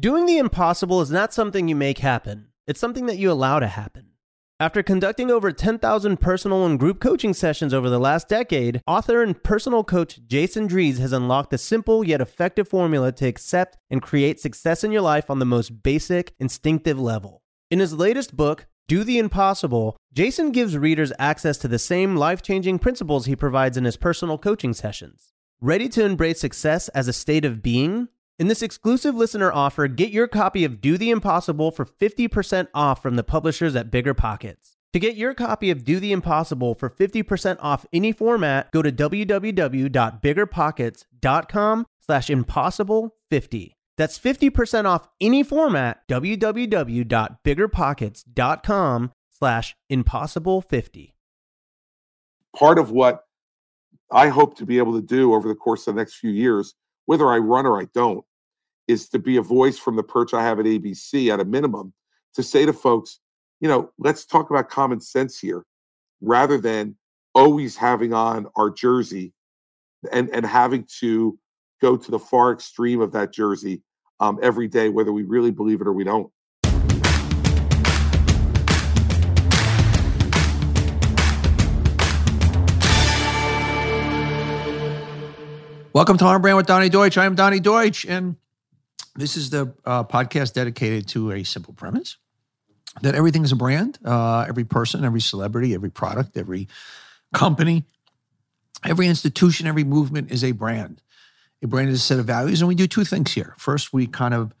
Doing the impossible is not something you make happen, it's something that you allow to happen. After conducting over 10,000 personal and group coaching sessions over the last decade, author and personal coach Jason Drees has unlocked a simple yet effective formula to accept and create success in your life on the most basic, instinctive level. In his latest book, Do the Impossible, Jason gives readers access to the same life changing principles he provides in his personal coaching sessions. Ready to embrace success as a state of being? In this exclusive listener offer, get your copy of Do the Impossible for 50% off from the publishers at Bigger Pockets. To get your copy of Do the Impossible for 50% off any format, go to www.biggerpockets.com slash impossible50. That's 50% off any format, www.biggerpockets.com slash impossible50. Part of what I hope to be able to do over the course of the next few years, whether I run or I don't, is to be a voice from the perch I have at ABC at a minimum to say to folks, you know, let's talk about common sense here rather than always having on our jersey and, and having to go to the far extreme of that jersey um, every day, whether we really believe it or we don't. Welcome to On Brand with Donny Deutsch. I am Donny Deutsch, and this is the uh, podcast dedicated to a simple premise that everything is a brand. Uh, every person, every celebrity, every product, every company, every institution, every movement is a brand. A brand is a set of values, and we do two things here. First, we kind of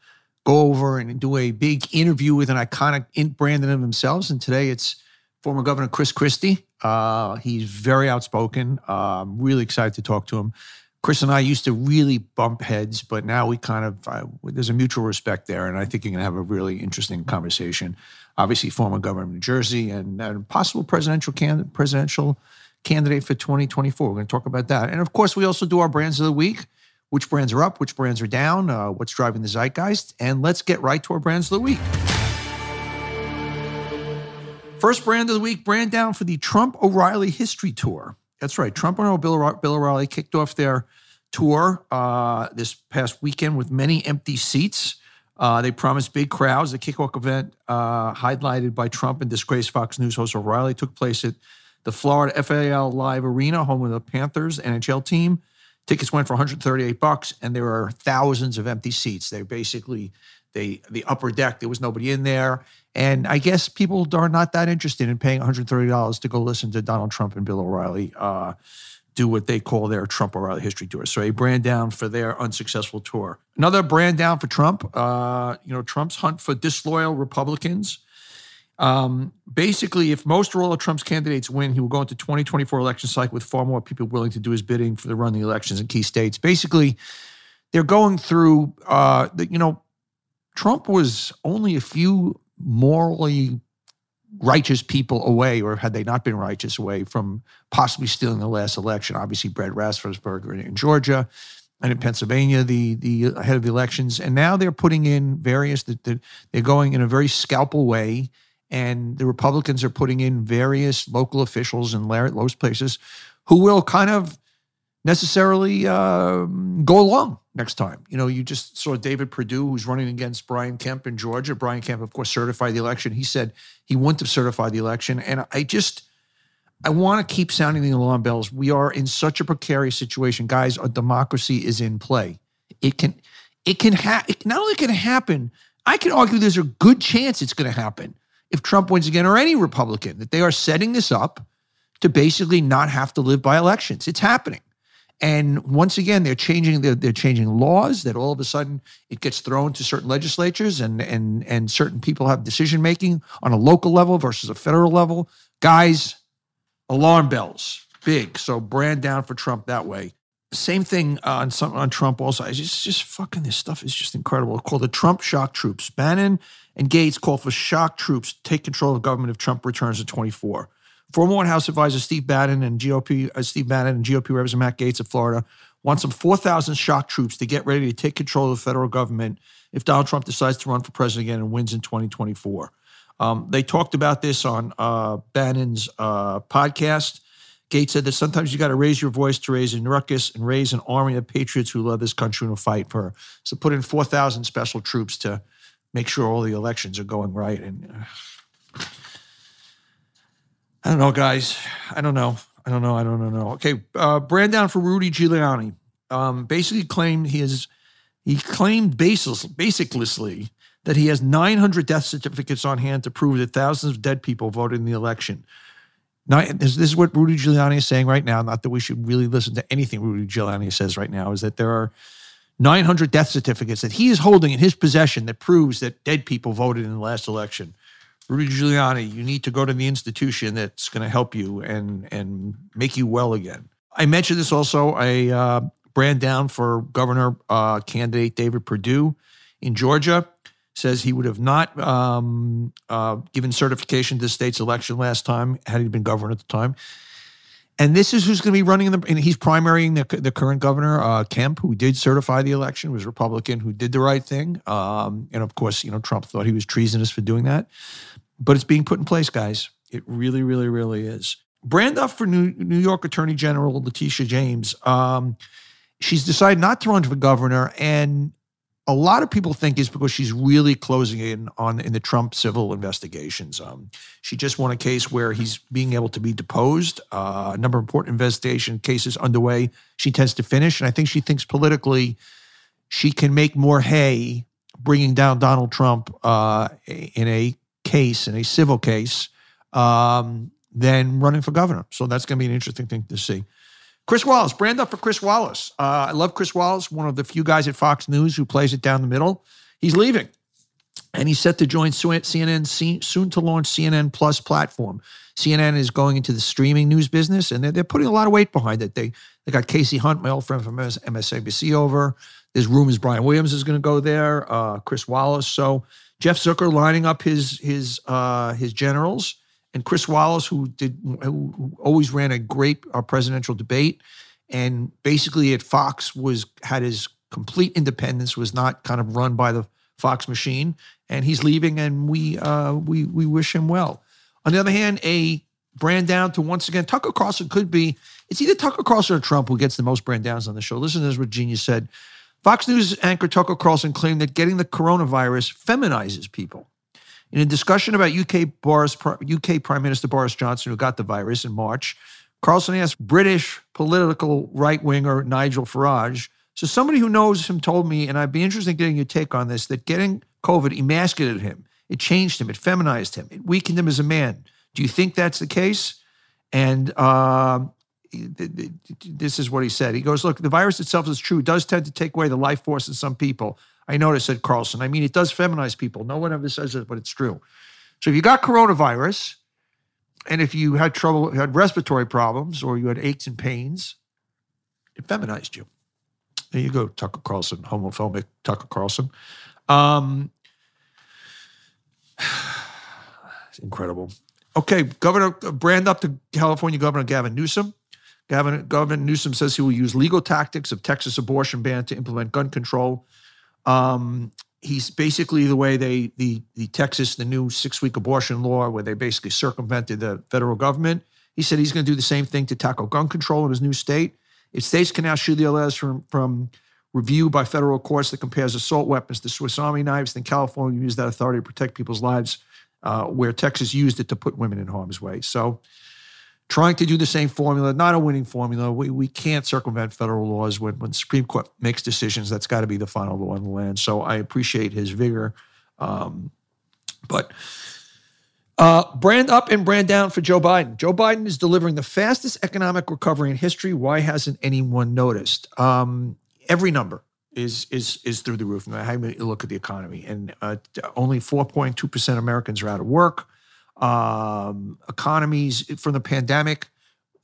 go over and do a big interview with an iconic brand in themselves, and today it's former Governor Chris Christie. Uh, he's very outspoken. Uh, I'm really excited to talk to him. Chris and I used to really bump heads, but now we kind of uh, there's a mutual respect there, and I think you're going to have a really interesting conversation. Obviously, former governor of New Jersey and, and possible presidential can, presidential candidate for 2024. We're going to talk about that, and of course, we also do our brands of the week. Which brands are up? Which brands are down? Uh, what's driving the zeitgeist? And let's get right to our brands of the week. First brand of the week, brand down for the Trump O'Reilly History Tour. That's right. Trump and Bill, Bill O'Reilly kicked off their tour uh, this past weekend with many empty seats. Uh, they promised big crowds. The kickoff event, uh, highlighted by Trump and disgraced Fox News host O'Reilly, took place at the Florida FLA Live Arena, home of the Panthers NHL team. Tickets went for 138 bucks, and there are thousands of empty seats. They basically they the upper deck there was nobody in there, and I guess people are not that interested in paying 130 dollars to go listen to Donald Trump and Bill O'Reilly uh, do what they call their Trump O'Reilly history tour. So a brand down for their unsuccessful tour. Another brand down for Trump. Uh, you know Trump's hunt for disloyal Republicans. Um, basically, if most or all of Trump's candidates win, he will go into 2024 election cycle with far more people willing to do his bidding for the run the elections in key states. Basically, they're going through. Uh, the, you know, Trump was only a few morally righteous people away, or had they not been righteous away from possibly stealing the last election. Obviously, Brad Raffensperger in Georgia and in Pennsylvania, the the head of the elections, and now they're putting in various that they're going in a very scalpel way, and the Republicans are putting in various local officials in those places who will kind of necessarily uh, go along next time. You know, you just saw David Perdue, who's running against Brian Kemp in Georgia. Brian Kemp, of course, certified the election. He said he wouldn't have certified the election. And I just, I want to keep sounding the alarm bells. We are in such a precarious situation, guys. Our democracy is in play. It can, it can happen. Not only can it happen, I can argue there's a good chance it's going to happen if Trump wins again or any Republican. That they are setting this up to basically not have to live by elections. It's happening. And once again, they're changing they're, they're changing laws that all of a sudden it gets thrown to certain legislatures and and and certain people have decision making on a local level versus a federal level. Guys, alarm bells, big. So brand down for Trump that way. Same thing on some on Trump also. It's just, just fucking this stuff is just incredible. Called the Trump shock troops. Bannon and Gaetz call for shock troops take control of government if Trump returns to 24. Former White House advisor Steve Bannon and GOP uh, Steve Bannon and GOP Representative Matt Gaetz of Florida want some 4,000 shock troops to get ready to take control of the federal government if Donald Trump decides to run for president again and wins in 2024. Um, they talked about this on uh, Bannon's uh, podcast. Gaetz said that sometimes you got to raise your voice to raise a ruckus and raise an army of patriots who love this country and will fight for her. So put in 4,000 special troops to make sure all the elections are going right. And uh, I don't know, guys. I don't know. I don't know. I don't know. Okay, uh, brand down for Rudy Giuliani. Um, basically claimed he is he claimed baseless, basically that he has 900 death certificates on hand to prove that thousands of dead people voted in the election. Now, this, this is what Rudy Giuliani is saying right now. Not that we should really listen to anything Rudy Giuliani says right now. Is that there are 900 death certificates that he is holding in his possession that proves that dead people voted in the last election. Rudy Giuliani, you need to go to the institution that's going to help you and and make you well again. I mentioned this also. A uh, brand down for governor uh, candidate David Perdue in Georgia says he would have not um, uh, given certification to the state's election last time had he been governor at the time. And this is who's going to be running in the. And he's primarying the, the current governor, uh, Kemp, who did certify the election, was Republican, who did the right thing. Um, and of course, you know, Trump thought he was treasonous for doing that. But it's being put in place, guys. It really, really, really is. Brand up for New, New York Attorney General Letitia James. Um, she's decided not to run for governor, and a lot of people think is because she's really closing in on in the Trump civil investigations. Um, she just won a case where he's being able to be deposed. Uh, a number of important investigation cases underway. She tends to finish, and I think she thinks politically she can make more hay bringing down Donald Trump uh, in a case, in a civil case, um, than running for governor. So that's going to be an interesting thing to see. Chris Wallace, brand up for Chris Wallace. Uh, I love Chris Wallace, one of the few guys at Fox News who plays it down the middle. He's leaving, and he's set to join CNN soon to launch CNN Plus platform. CNN is going into the streaming news business, and they're, they're putting a lot of weight behind it. They they got Kasie Hunt, my old friend from MSNBC, over. There's rumors Brian Williams is going to go there. Uh, Chris Wallace. So Jeff Zucker lining up his his uh, his generals and Chris Wallace, who did who always ran a great uh, presidential debate, and basically at Fox was had his complete independence, was not kind of run by the Fox machine, and he's leaving, and we uh, we we wish him well. On the other hand, a brand down to once again Tucker Carlson could be it's either Tucker Carlson or Trump who gets the most brand downs on the show. Listen to this, what Genius said. Fox News anchor Tucker Carlson claimed that getting the coronavirus feminizes people. In a discussion about UK, Boris, UK Prime Minister Boris Johnson, who got the virus in March, Carlson asked British political right winger Nigel Farage. So, somebody who knows him told me, and I'd be interested in getting your take on this, that getting COVID emasculated him. It changed him. It feminized him. It weakened him as a man. Do you think that's the case? And uh, this is what he said. He goes, Look, the virus itself is true, it does tend to take away the life force in some people. I noticed, said Carlson. I mean, it does feminize people. No one ever says it, but it's true. So if you got coronavirus, and if you had trouble, had respiratory problems, or you had aches and pains, it feminized you. There you go, Tucker Carlson, homophobic Tucker Carlson. Um, it's incredible. Okay, Governor, brand up to California Governor Gavin Newsom. Gavin, Governor Newsom says he will use legal tactics of Texas abortion ban to implement gun control. Um, he's basically the way they the the Texas the new six week abortion law where they basically circumvented the federal government. He said he's going to do the same thing to tackle gun control in his new state. If states can now shoot the LS from from review by federal courts that compares assault weapons to Swiss Army knives, then California used that authority to protect people's lives, uh, where Texas used it to put women in harm's way. So trying to do the same formula, not a winning formula. We, we can't circumvent federal laws when, when Supreme Court makes decisions. That's got to be the final law in the land. So I appreciate his vigor. Um, but uh, brand up and brand down for Joe Biden. Joe Biden is delivering the fastest economic recovery in history. Why hasn't anyone noticed? Um, every number is is is through the roof. I mean, look at the economy, and uh, only 4.2 percent Americans are out of work um, economies from the pandemic.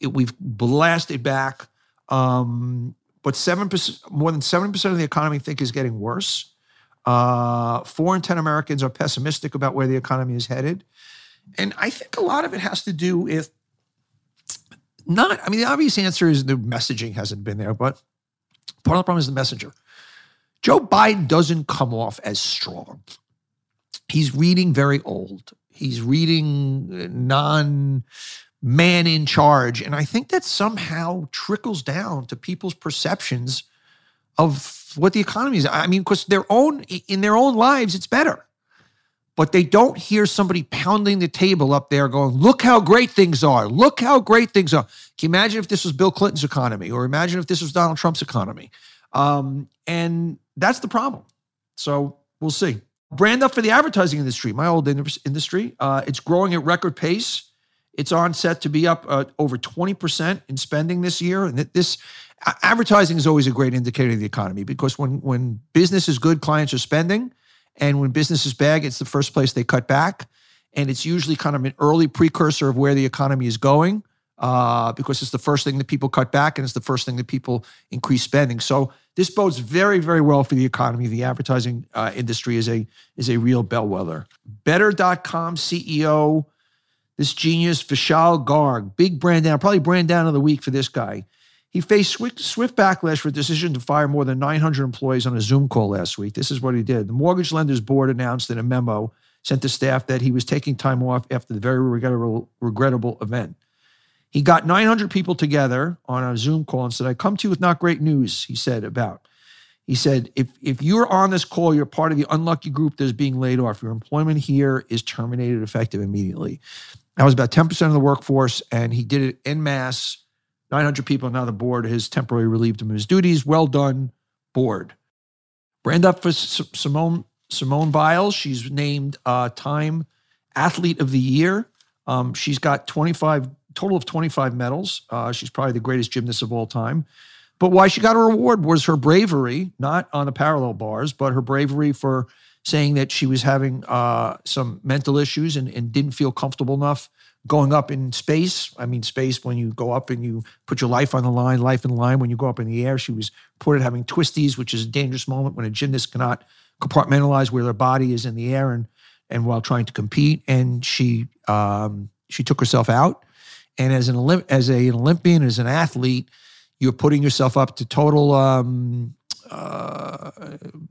It, we've blasted back, um, but seven percent, more than seven percent of the economy think is getting worse. Uh, four in ten Americans are pessimistic about where the economy is headed, and I think a lot of it has to do with not. I mean, the obvious answer is the messaging hasn't been there, but part of the problem is the messenger. Joe Biden doesn't come off as strong. He's reading very old. He's reading non man in charge. And I think that somehow trickles down to people's perceptions of what the economy is. I mean, because their own in their own lives, it's better. But they don't hear somebody pounding the table up there going, look how great things are. Look how great things are. Can you imagine if this was Bill Clinton's economy or imagine if this was Donald Trump's economy? Um, and that's the problem. So we'll see. Brand up for the advertising industry, my old industry. Uh, it's growing at record pace. It's on set to be up uh, over 20% in spending this year. And this advertising is always a great indicator of the economy because when when business is good, clients are spending, and when business is bad, it's the first place they cut back, and it's usually kind of an early precursor of where the economy is going uh, because it's the first thing that people cut back and it's the first thing that people increase spending. So this bodes very, very well for the economy. The advertising uh, industry is a is a real bellwether. Better.com CEO, this genius Vishal Garg, big brand down, probably brand down of the week for this guy. He faced swift, swift backlash for a decision to fire more than 900 employees on a Zoom call last week. This is what he did. The mortgage lenders board announced in a memo sent to staff that he was taking time off after the very regrettable, regrettable event. He got 900 people together on a Zoom call and said, I come to you with not great news, he said about. He said, if, if you're on this call, you're part of the unlucky group that's being laid off. Your employment here is terminated effective immediately. That was about 10% of the workforce, and he did it en masse 900 people. Now the board has temporarily relieved him of his duties. Well done, board. Brand up for Simone Simone Biles. She's named uh, Time Athlete of the Year. Um, she's got 25 total of 25 medals. Uh, she's probably the greatest gymnast of all time. But why she got a reward was her bravery, not on the parallel bars, but her bravery for saying that she was having uh, some mental issues and, and didn't feel comfortable enough going up in space. I mean, space when you go up and you put your life on the line, life in line when you go up in the air. She was reported having twisties, which is a dangerous moment when a gymnast cannot compartmentalize where their body is in the air and and while trying to compete. And she um, she took herself out. And as an as a, an Olympian, as an athlete, you're putting yourself up to total um, uh,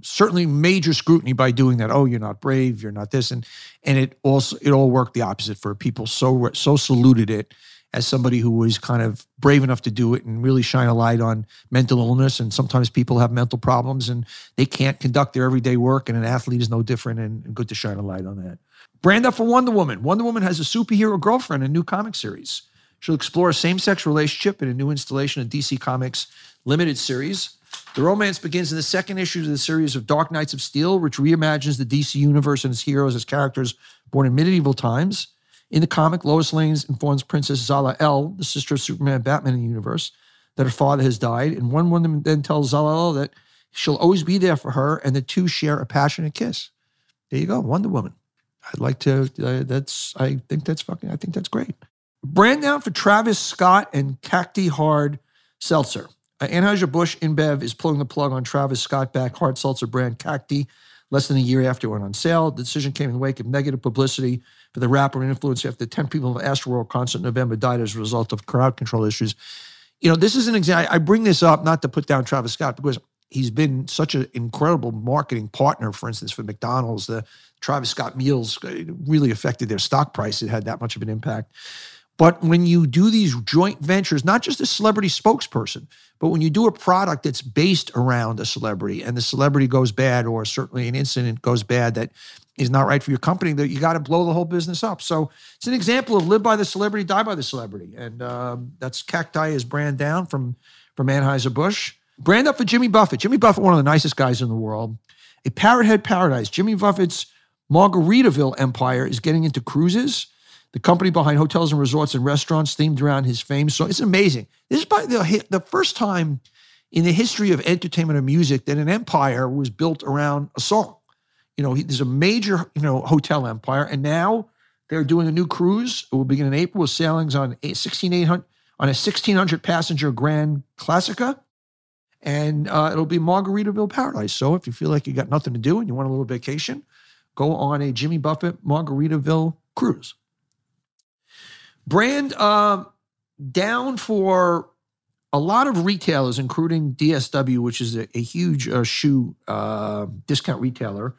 certainly major scrutiny by doing that. Oh, you're not brave. You're not this, and and it also it all worked the opposite for people. So so saluted it as somebody who was kind of brave enough to do it and really shine a light on mental illness. And sometimes people have mental problems and they can't conduct their everyday work. And an athlete is no different. And, good to shine a light on that. Brand up for Wonder Woman. Wonder Woman has a superhero girlfriend, a new comic series. She'll explore a same sex relationship in a new installation of DC Comics limited series. The romance begins in the second issue of the series of Dark Knights of Steel, which reimagines the DC universe and its heroes as characters born in medieval times. In the comic, Lois Lane informs Princess Zala-El, the sister of Superman Batman in the universe, that her father has died. And one woman then tells Zala-El that she'll always be there for her, and the two share a passionate kiss. There you go, Wonder Woman. I'd like to. Uh, that's. I think that's fucking. I think that's great. Brand down for Travis Scott and Cacti Hard Seltzer. Uh, Anheuser-Busch InBev is pulling the plug on Travis Scott back hard seltzer brand Cacti less than a year after it went on sale. The decision came in the wake of negative publicity for the rapper and influencer after 10 people at Astroworld concert in November died as a result of crowd control issues. You know, this is an example. I bring this up not to put down Travis Scott because he's been such an incredible marketing partner, for instance, for McDonald's. The Travis Scott meals really affected their stock price. It had that much of an impact. But when you do these joint ventures, not just a celebrity spokesperson, but when you do a product that's based around a celebrity and the celebrity goes bad, or certainly an incident goes bad that is not right for your company, that you got to blow the whole business up. So it's an example of live by the celebrity, die by the celebrity. And um, that's Cacti is brand down from, from Anheuser-Busch. Brand up for Jimmy Buffett. Jimmy Buffett, one of the nicest guys in the world. A parrot head paradise. Jimmy Buffett's Margaritaville empire is getting into cruises the company behind hotels and resorts and restaurants themed around his fame. So it's amazing. This is probably the, the first time in the history of entertainment and music that an empire was built around a song. You know, there's a major, you know, hotel empire, and now they're doing a new cruise. It will begin in April with sailings on a 1600 on a 1600 passenger Grand Classica, and uh, it'll be Margaritaville Paradise. So if you feel like you got nothing to do and you want a little vacation, go on a Jimmy Buffett Margaritaville cruise. Brand uh, down for a lot of retailers, including DSW, which is a, a huge uh, shoe uh, discount retailer.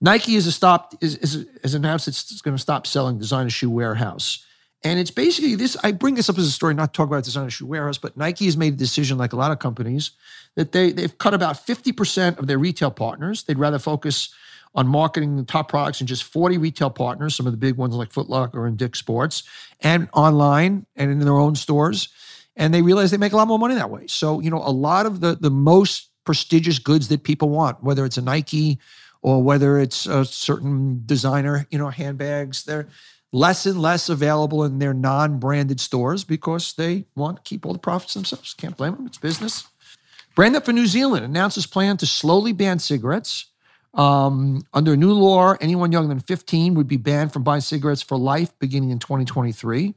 Nike is, stopped, is, is, has announced it's, going to stop selling Designer Shoe Warehouse. And it's basically this. I bring this up as a story, not talk about designer shoe warehouse, but Nike has made a decision, like a lot of companies, that they they've cut about 50% of their retail partners. They'd rather focus on marketing the top products in just 40 retail partners, some of the big ones like Foot Locker and Dick Sports, and online and in their own stores. And they realize they make a lot more money that way. So, you know, a lot of the the most prestigious goods that people want, whether it's a Nike or whether it's a certain designer, you know, handbags, they're less and less available in their non-branded stores because they want to keep all the profits themselves. Can't blame them. It's business. Brand Up for New Zealand announces plan to slowly ban cigarettes. Um, under a new law, anyone younger than 15 would be banned from buying cigarettes for life beginning in 2023.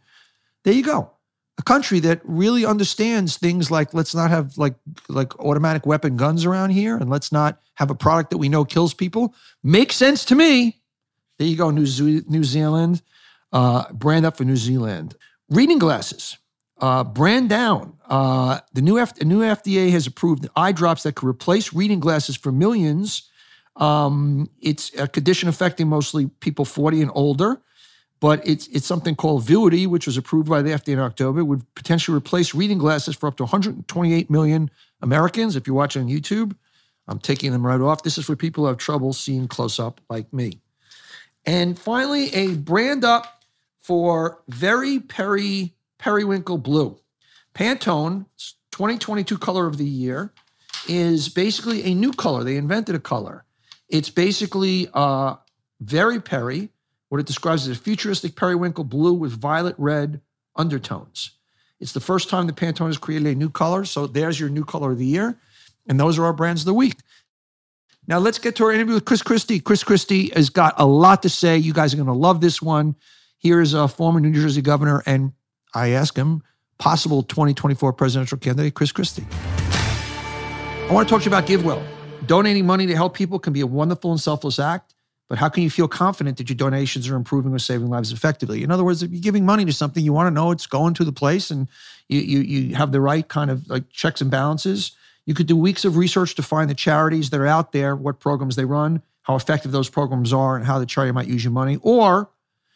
There you go. A country that really understands things like let's not have like like automatic weapon guns around here and let's not have a product that we know kills people. Makes sense to me. There you go, New, New Zealand. Uh, brand up for New Zealand. Reading glasses. Uh, brand down. Uh, the new, F- new FDA has approved eye drops that could replace reading glasses for millions. Um, it's a condition affecting mostly people 40 and older, but it's it's something called Vuity, which was approved by the FDA in October. It would potentially replace reading glasses for up to 128 million Americans. If you're watching on YouTube, I'm taking them right off. This is for people who have trouble seeing close up, like me. And finally, a brand up for Very Peri Periwinkle Blue. Pantone 2022 color of the year is basically a new color. They invented a color. It's basically uh, very peri, what it describes as a futuristic periwinkle blue with violet red undertones. It's the first time the Pantone has created a new color. So there's your new color of the year. And those are our brands of the week. Now let's get to our interview with Chris Christie. Chris Christie has got a lot to say. You guys are going to love this one. Here is a former New Jersey governor, and I ask him, possible 2024 presidential candidate, Chris Christie. I want to talk to you about GiveWell. Donating money to help people can be a wonderful and selfless act, but how can you feel confident that your donations are improving or saving lives effectively? In other words, if you're giving money to something, you want to know it's going to the place and you, you, you have the right kind of like checks and balances. You could do weeks of research to find the charities that are out there, what programs they run, how effective those programs are, and how the charity might use your money. Or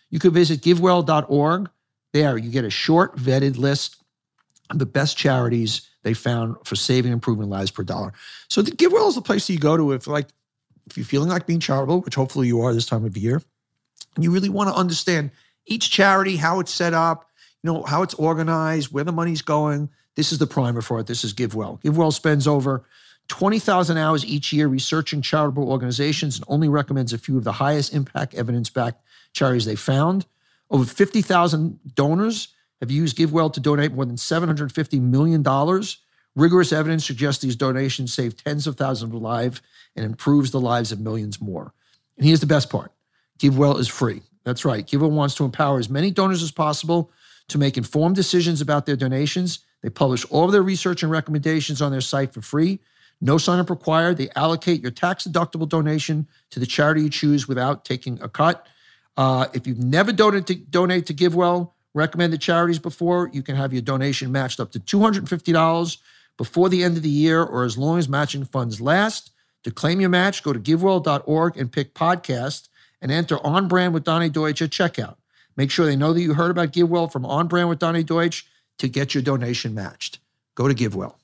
you could visit givewell.org. There, you get a short, vetted list the best charities they found for saving and improving lives per dollar. So the GiveWell is the place that you go to if like if you're feeling like being charitable, which hopefully you are this time of year, and you really want to understand each charity, how it's set up, you know, how it's organized, where the money's going. This is the primer for it. This is GiveWell. GiveWell spends over 20,000 hours each year researching charitable organizations and only recommends a few of the highest impact evidence backed charities they found. Over 50,000 donors have used GiveWell to donate more than $750 million. Rigorous evidence suggests these donations save tens of thousands of lives and improves the lives of millions more. And here's the best part GiveWell is free. That's right. GiveWell wants to empower as many donors as possible to make informed decisions about their donations. They publish all of their research and recommendations on their site for free. No sign up required. They allocate your tax deductible donation to the charity you choose without taking a cut. Uh, if you've never donated to, donate to GiveWell, recommended charities before, you can have your donation matched up to $250 before the end of the year or as long as matching funds last. To claim your match, go to givewell.org and pick podcast and enter On Brand with Donny Deutsch at checkout. Make sure they know that you heard about GiveWell from On Brand with Donny Deutsch to get your donation matched. Go to GiveWell.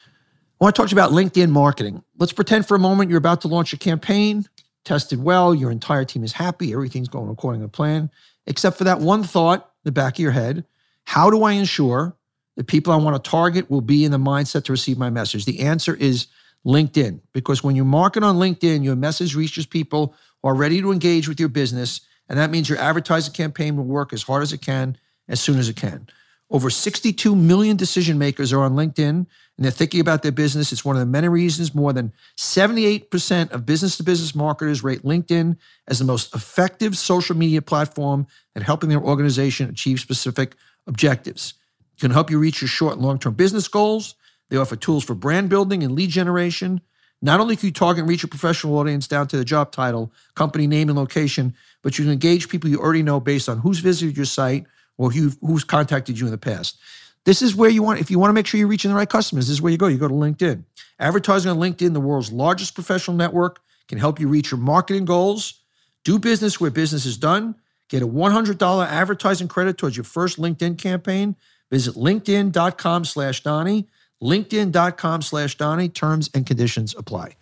I want to talk to you about LinkedIn marketing. Let's pretend for a moment you're about to launch a campaign, tested well, your entire team is happy, everything's going according to plan, except for that one thought the back of your head. How do I ensure the people I want to target will be in the mindset to receive my message? The answer is LinkedIn, because when you market on LinkedIn, your message reaches people who are ready to engage with your business. And that means your advertising campaign will work as hard as it can, as soon as it can. Over 62 million decision makers are on LinkedIn and they're thinking about their business. It's one of the many reasons more than 78% of business to business marketers rate LinkedIn as the most effective social media platform at helping their organization achieve specific objectives. It can help you reach your short and long term business goals. They offer tools for brand building and lead generation. Not only can you target and reach a professional audience down to the job title, company name, and location, but you can engage people you already know based on who's visited your site or who, who's contacted you in the past. This is where you want, if you want to make sure you're reaching the right customers, this is where you go. You go to LinkedIn. Advertising on LinkedIn, the world's largest professional network, can help you reach your marketing goals, do business where business is done, Get a $100 advertising credit towards your first LinkedIn campaign. Visit linkedin.com slash Donny. LinkedIn.com slash Donny. Terms and conditions apply.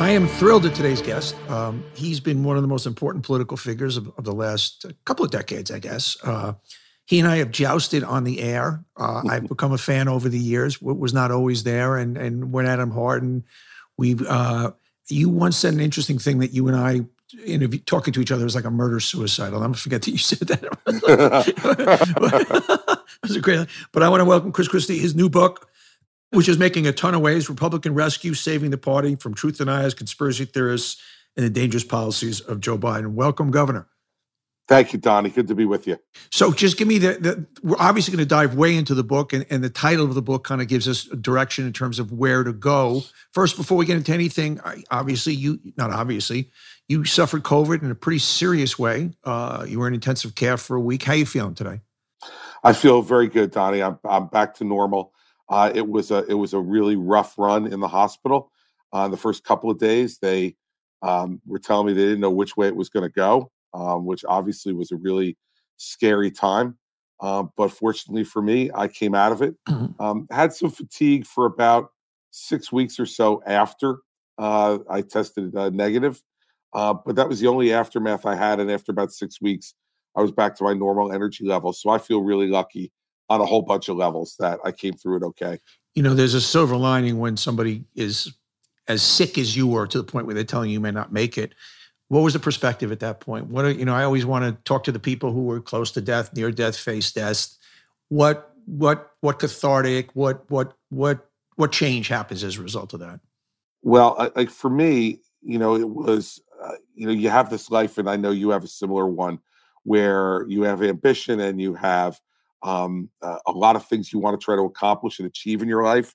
I am thrilled at today's guest. Um, he's been one of the most important political figures of, of the last couple of decades, I guess. Uh, he and I have jousted on the air. Uh, I've become a fan over the years. Was not always there, and and went at him hard. And we, uh, you once said an interesting thing that you and I interview, talking to each other was like a murder suicide. I'll never forget that you said that. it was a great. But I want to welcome Chris Christie, his new book, which is making a ton of waves: Republican rescue, saving the party from truth deniers, conspiracy theorists, and the dangerous policies of Joe Biden. Welcome, Governor. Thank you, Donny. Good to be with you. So, just give me the. the we're obviously going to dive way into the book, and, and the title of the book kind of gives us direction in terms of where to go. First, before we get into anything, obviously, you not obviously, you suffered COVID in a pretty serious way. Uh, you were in intensive care for a week. How are you feeling today? I feel very good, Donny. I'm I'm back to normal. Uh, it was a it was a really rough run in the hospital. Uh, the first couple of days, they um, were telling me they didn't know which way it was going to go um, which obviously was a really scary time. Um, but fortunately for me, I came out of it. Mm-hmm. Um, had some fatigue for about six weeks or so after uh, I tested uh, negative. Uh, but that was the only aftermath I had. And after about six weeks, I was back to my normal energy level. So I feel really lucky on a whole bunch of levels that I came through it okay. You know, there's a silver lining when somebody is as sick as you were to the point where they're telling you you may not make it what was the perspective at that point? What are, you know, I always want to talk to the people who were close to death, near death, face death. What what what cathartic, what what what what change happens as a result of that? Well, like for me, you know, it was uh, you know, you have this life and I know you have a similar one where you have ambition and you have um, uh, a lot of things you want to try to accomplish and achieve in your life.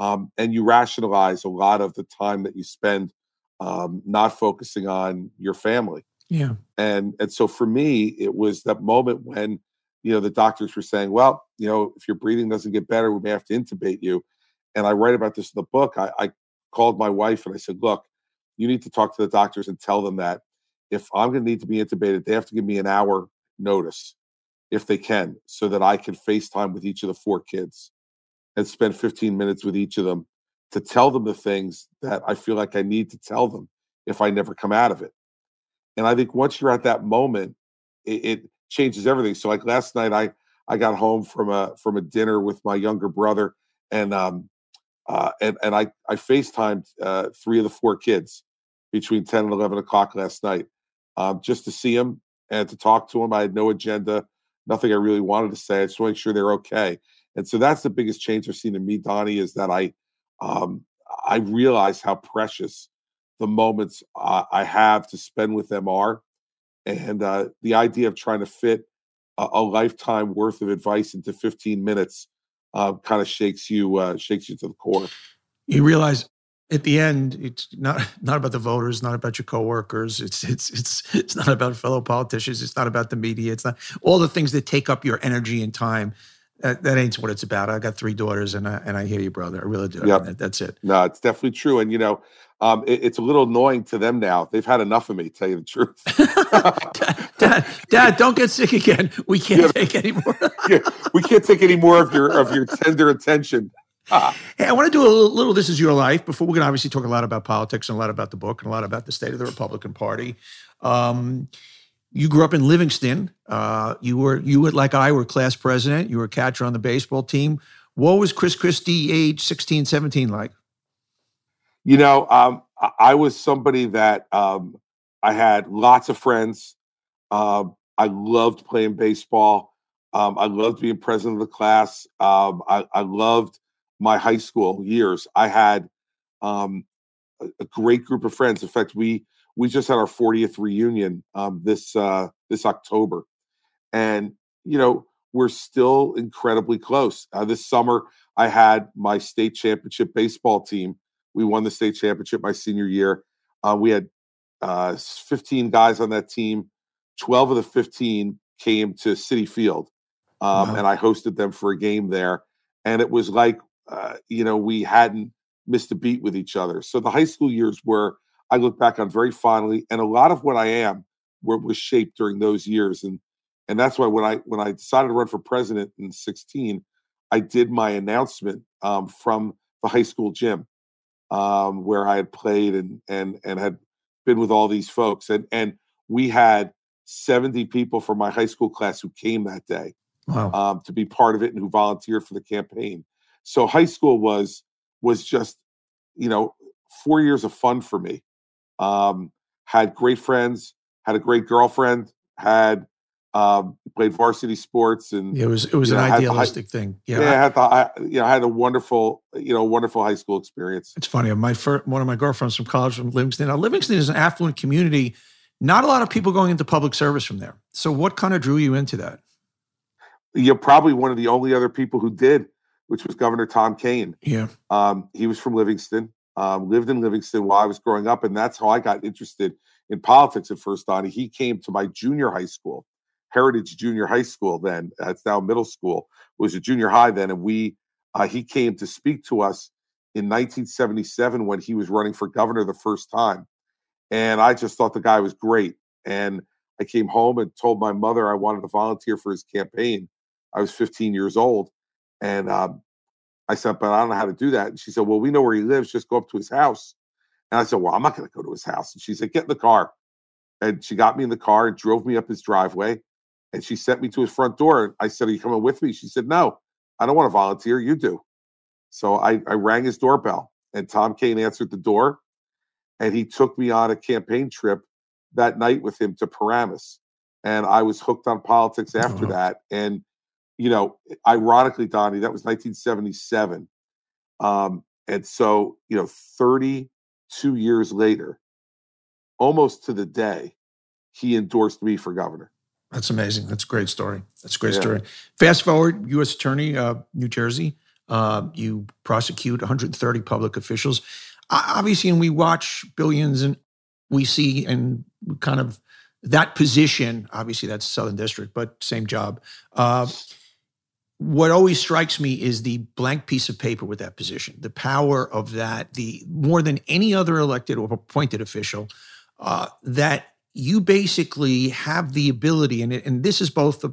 Um, and you rationalize a lot of the time that you spend um, not focusing on your family. Yeah. And and so for me, it was that moment when you know the doctors were saying, well, you know, if your breathing doesn't get better, we may have to intubate you. And I write about this in the book. I, I called my wife and I said, look, you need to talk to the doctors and tell them that if I'm going to need to be intubated, they have to give me an hour notice if they can, so that I can FaceTime with each of the four kids and spend 15 minutes with each of them to tell them the things that I feel like I need to tell them if I never come out of it. And I think once you're at that moment, it, it changes everything. So like last night, I I got home from a from a dinner with my younger brother, and um uh, and and I I FaceTimed uh, three of the four kids between ten and eleven o'clock last night, um, just to see them and to talk to them. I had no agenda, nothing I really wanted to say. I just want to make sure they're okay. And so that's the biggest change I've seen in me, Donny, is that I um, I realize how precious the moments I have to spend with them are. And uh, the idea of trying to fit a, a, lifetime worth of advice into 15 minutes uh, kind of shakes you uh, shakes you to the core. You realize at the end, it's not not about the voters, not about your coworkers. It's it's it's it's not about fellow politicians. It's not about the media. It's not all the things that take up your energy and time that, that ain't what it's about. I got three daughters, and I and I hear you, brother. I really do. Yeah, that, that's it. No, it's definitely true. And you know, um, it, it's a little annoying to them now. They've had enough of me. Tell you the truth. dad, dad, dad, don't get sick again. We can't yeah. take any more. yeah, we can't take any more of your of your tender attention. Ah. Hey, I want to do a little, little, This Is Your Life before we're going to obviously talk a lot about politics and a lot about the book and a lot about the state of the Republican Party. Um, you grew up in Livingston. Uh, you were you were like I were class president. You were a catcher on the baseball team. What was Chris Christie age 16, 17 like? You know, um, I was somebody that um, I had lots of friends. Uh, I loved playing baseball. Um, I loved being president of the class. Um, I, I, loved my high school years. I had um, a, a great group of friends. In fact, we we just had our 40th reunion um, this uh, this October, and you know we're still incredibly close. Uh, this summer, I had my state championship baseball team. We won the state championship my senior year. Uh, we had uh, 15 guys on that team. 12 of the 15 came to Citi Field, um, wow. and I hosted them for a game there. And it was like, uh, you know, we hadn't missed a beat with each other. So the high school years were I look back on very fondly. And a lot of what I am, were, was shaped during those years, and and that's why when I when I decided to run for president in 16, I did my announcement um, from the high school gym um, where I had played and and and had been with all these folks, and and we had 70 people from my high school class who came that day Wow. um, to be part of it and who volunteered for the campaign. So high school was was just you know four years of fun for me. Um, had great friends, had a great girlfriend, had um, played varsity sports, and it was it was an know, the high- idealistic thing. yeah, Yeah. I had the I, you know I had a wonderful you know wonderful high school experience. It's funny. My first, one of my girlfriends from college from Livingston. Now, Livingston is an affluent community. Not a lot of people going into public service from there. So, what kind of drew you into that? You're probably one of the only other people who did, which was Governor Tom Kean. Yeah. Um, he was from Livingston, um, lived in Livingston while I was growing up, and that's how I got interested in politics at first. Donny, he came to my junior high school, Heritage Junior High School. Then that's now middle school. It was a junior high then, and we uh, he came to speak to us in 1977 when he was running for governor the first time, and I just thought the guy was great. And I came home and told my mother I wanted to volunteer for his campaign. I was 15 years old, and um, I said, but I don't know how to do that. And she said, well, we know where he lives. Just go up to his house. And I said, well, I'm not going to go to his house. And she said, get in the car. And she got me in the car and drove me up his driveway. And she sent me to his front door. And I said, are you coming with me? She said, no, I don't want to volunteer. You do. So I, I rang his doorbell and Tom Kean answered the door. And he took me on a campaign trip that night with him to Paramus. And I was hooked on politics after Oh. that. And you know, ironically, Donny, that was 1977. Um, and so, you know, 32 years later, almost to the day, he endorsed me for governor. That's amazing. That's a great story. That's a great Yeah. story. Fast forward, U.S. Attorney, uh, New Jersey. Uh, you prosecute 130 public officials. Obviously, and we watch billions, and we see and kind of that position. Obviously, that's Southern District, but same job. Uh, what always strikes me is the blank piece of paper with that position, the power of that, the more than any other elected or appointed official, uh, that you basically have the ability, and, it, and this is both a,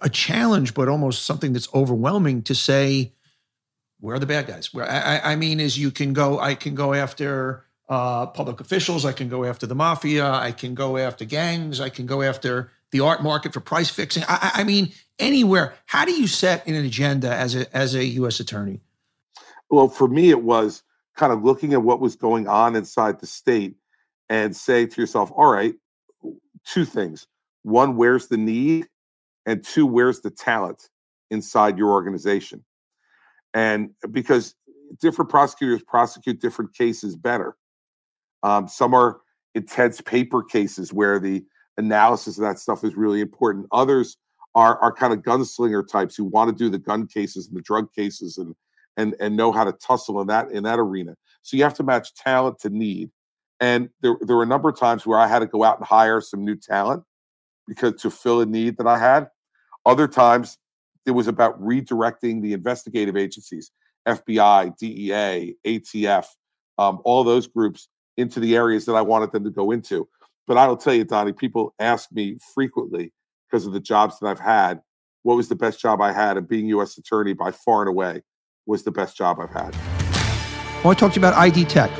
a challenge, but almost something that's overwhelming to say, where are the bad guys? Where I, I- mean, is you can go, I can go after uh, public officials, I can go after the mafia, I can go after gangs, I can go after the art market for price fixing. I, I mean, anywhere. How do you set an agenda as a as a U.S. attorney? Well, for me, it was kind of looking at what was going on inside the state and say to yourself, all right, two things. One, where's the need? And two, where's the talent inside your organization? And because different prosecutors prosecute different cases better. Um, some are intense paper cases where the analysis of that stuff is really important. Others are, are kind of gunslinger types who want to do the gun cases and the drug cases and and and know how to tussle in that in that arena. So you have to match talent to need. And there there were a number of times where I had to go out and hire some new talent because to fill a need that I had. Other times it was about redirecting the investigative agencies, FBI, DEA, ATF, um, all those groups into the areas that I wanted them to go into. But I will tell you, Donny, people ask me frequently because of the jobs that I've had, what was the best job I had? And being U.S. attorney by far and away was the best job I've had. I want to talk to you about ID Tech.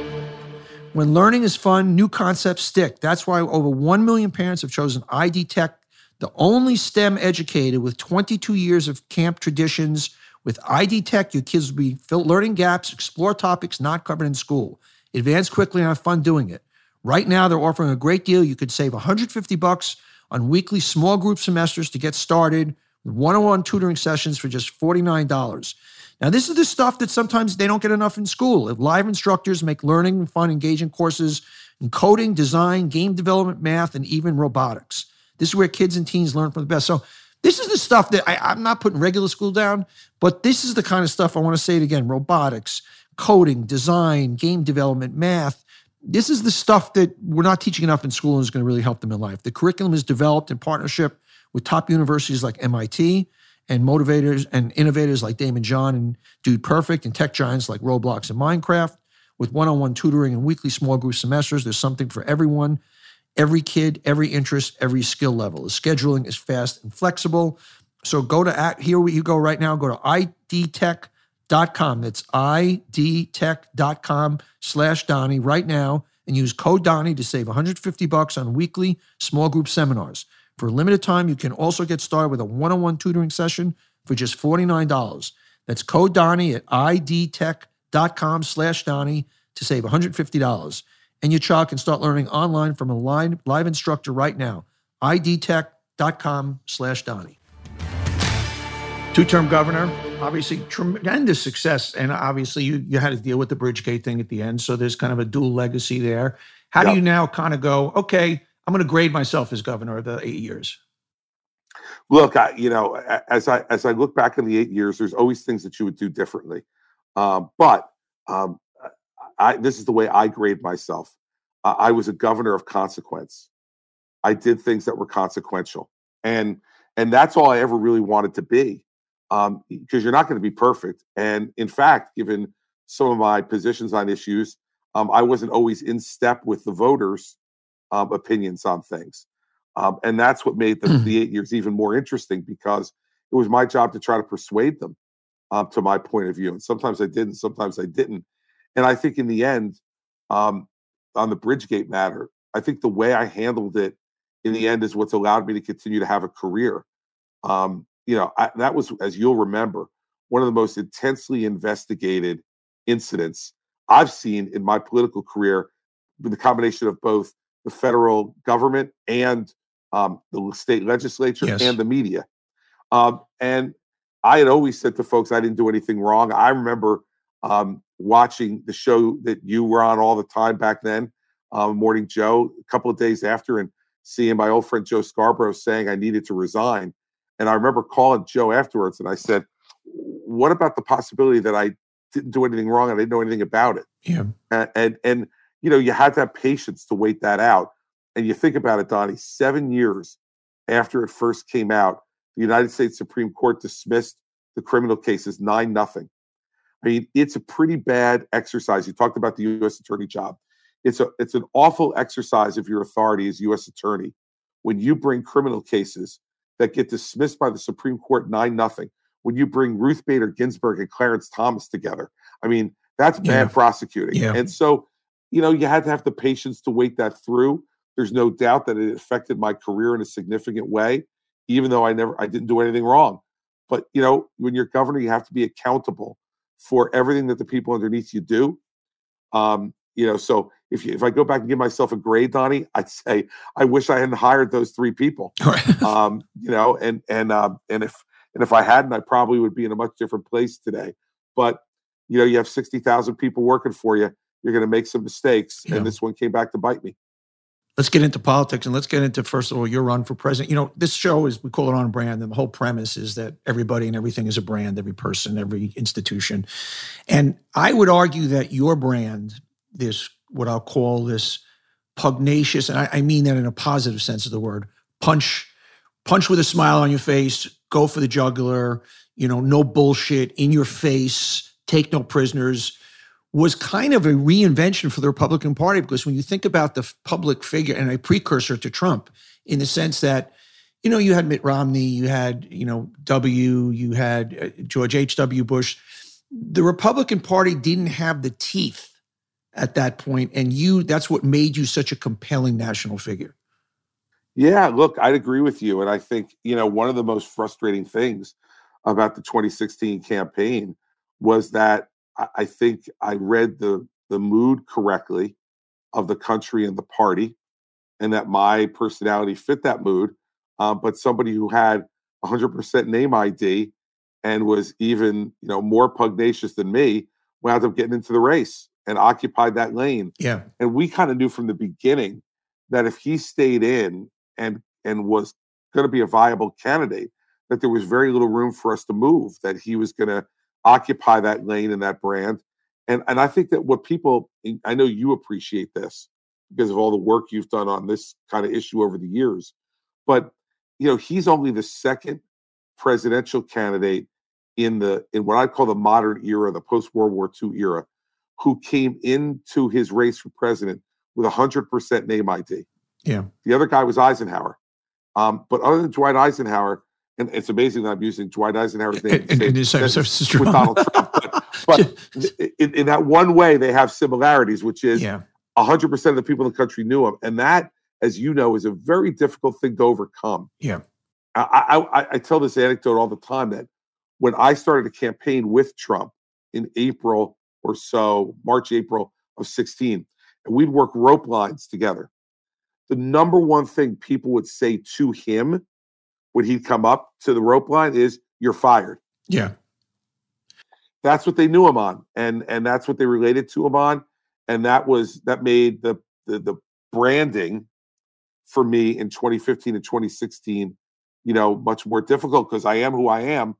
When learning is fun, new concepts stick. That's why over 1 million parents have chosen ID Tech, the only STEM educated with 22 years of camp traditions. With ID Tech, your kids will be learning gaps, explore topics not covered in school, advance quickly, and have fun doing it. Right now, they're offering a great deal. You could save 150 bucks on weekly small group semesters to get started with one-on-one tutoring sessions for just $49. Now, this is the stuff that sometimes they don't get enough in school. If live instructors make learning and fun, engaging courses in coding, design, game development, math, and even robotics. This is where kids and teens learn from the best. So, this is the stuff that I, I'm not putting regular school down, but this is the kind of stuff I want to say it again robotics, coding, design, game development, math. This is the stuff that we're not teaching enough in school and is going to really help them in life. The curriculum is developed in partnership with top universities like MIT and motivators and innovators like Daymond John and Dude Perfect and tech giants like Roblox and Minecraft. With one on one tutoring and weekly small group semesters, there's something for everyone. every kid, every interest, every skill level. The scheduling is fast and flexible. So go to here you go right now. Go to idtech.com. That's idtech.com slash Donny right now and use code Donny to save 150 bucks on weekly small group seminars. For a limited time, you can also get started with a one-on-one tutoring session for just $49. That's code Donny at idtech.com slash Donny to save $150. And your child can start learning online from a live, live instructor right now. idtech.com slash Donny. Two-term governor, obviously tremendous success. And obviously you, you had to deal with the Bridgegate thing at the end. So there's kind of a dual legacy there. How yep. do you now kind of go, okay, I'm going to grade myself as governor of the eight years? Look, I, you know, as I as I look back in the eight years, there's always things that you would do differently. Um, but um, I, this is the way I grade myself. Uh, I was a governor of consequence. I did things that were consequential, and and that's all I ever really wanted to be, because um, you're not going to be perfect. And in fact, given some of my positions on issues, um, I wasn't always in step with the voters' um, opinions on things. Um, and that's what made the, the, eight years even more interesting because it was my job to try to persuade them um, to my point of view. And sometimes I did, and sometimes I didn't. And I think in the end, um, on the Bridgegate matter, I think the way I handled it in the end is what's allowed me to continue to have a career. Um, you know, I, that was, as you'll remember, one of the most intensely investigated incidents I've seen in my political career with the combination of both the federal government and um, the state legislature yes. and the media. Um, and I had always said to folks, I didn't do anything wrong. I remember um, watching the show that you were on all the time back then, um, Morning Joe, a couple of days after, and seeing my old friend Joe Scarborough saying I needed to resign. And I remember calling Joe afterwards and I said, What about the possibility that I didn't do anything wrong and I didn't know anything about it? Yeah. And, and, and you know, you had to have patience to wait that out. And you think about it, Donny, seven years after it first came out, the United States Supreme Court dismissed the criminal cases nine nothing. I mean, it's a pretty bad exercise. You talked about the U.S. attorney job. It's a it's an awful exercise of your authority as U.S. attorney when you bring criminal cases that get dismissed by the Supreme Court nine nothing. When you bring Ruth Bader Ginsburg and Clarence Thomas together, I mean, that's bad yeah. prosecuting. Yeah. And so, you know, you had to have the patience to wait that through. There's no doubt that it affected my career in a significant way, even though I never I didn't do anything wrong. But you know, when you're governor, you have to be accountable for everything that the people underneath you do. Um, you know, so if you, if I go back and give myself a grade, Donny, I'd say I wish I hadn't hired those three people. um, you know, and and um, and if and if I hadn't, I probably would be in a much different place today. But you know, you have sixty thousand people working for you. You're going to make some mistakes, yeah. and this one came back to bite me let's get into politics and let's get into first of all your run for president. You know, this show is we call it on brand, and the whole premise is that everybody and everything is a brand, every person, every institution. And I would argue that your brand, this what I'll call this pugnacious, and I, I mean that in a positive sense of the word, punch, punch with a smile on your face, go for the jugular, you know, no bullshit, in your face, take no prisoners was kind of a reinvention for the Republican Party because when you think about the public figure and a precursor to Trump in the sense that you know you had Mitt Romney, you had you know W, you had uh, George H.W. Bush. The Republican Party didn't have the teeth at that point and you that's what made you such a compelling national figure. Yeah, look, I'd agree with you and I think, you know, one of the most frustrating things about the 2016 campaign was that I think I read the the mood correctly of the country and the party, and that my personality fit that mood. Um, but somebody who had 100% name ID and was even you know more pugnacious than me wound up getting into the race and occupied that lane. Yeah, and we kind of knew from the beginning that if he stayed in and and was going to be a viable candidate, that there was very little room for us to move. That he was going to occupy that lane and that brand. And and I think that what people I know you appreciate this because of all the work you've done on this kind of issue over the years. But you know, he's only the second presidential candidate in the in what I call the modern era, the post World War II era, who came into his race for president with hundred percent name ID. Yeah. The other guy was Eisenhower. Um, but other than Dwight Eisenhower, and it's amazing that I'm using Dwight Eisenhower's name And- and- and it's with Donald Trump. But, but in, in that one way, they have similarities, which is yeah. 100% of the people in the country knew him. And that, as you know, is a very difficult thing to overcome. Yeah. I, I, I- I tell this anecdote all the time that when I started a campaign with Trump in April or so, March, April of 16, and we'd work rope lines together. The number one thing people would say to him when he'd come up to the rope line is, You're fired Yeah. that's what they knew him on and and that's what they related to him on and that was that made the the, the branding for me in 2015 and 2016 you know much more difficult because i am who i am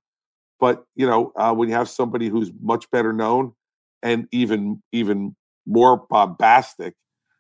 but you know uh, when you have somebody who's much better known and even even more bombastic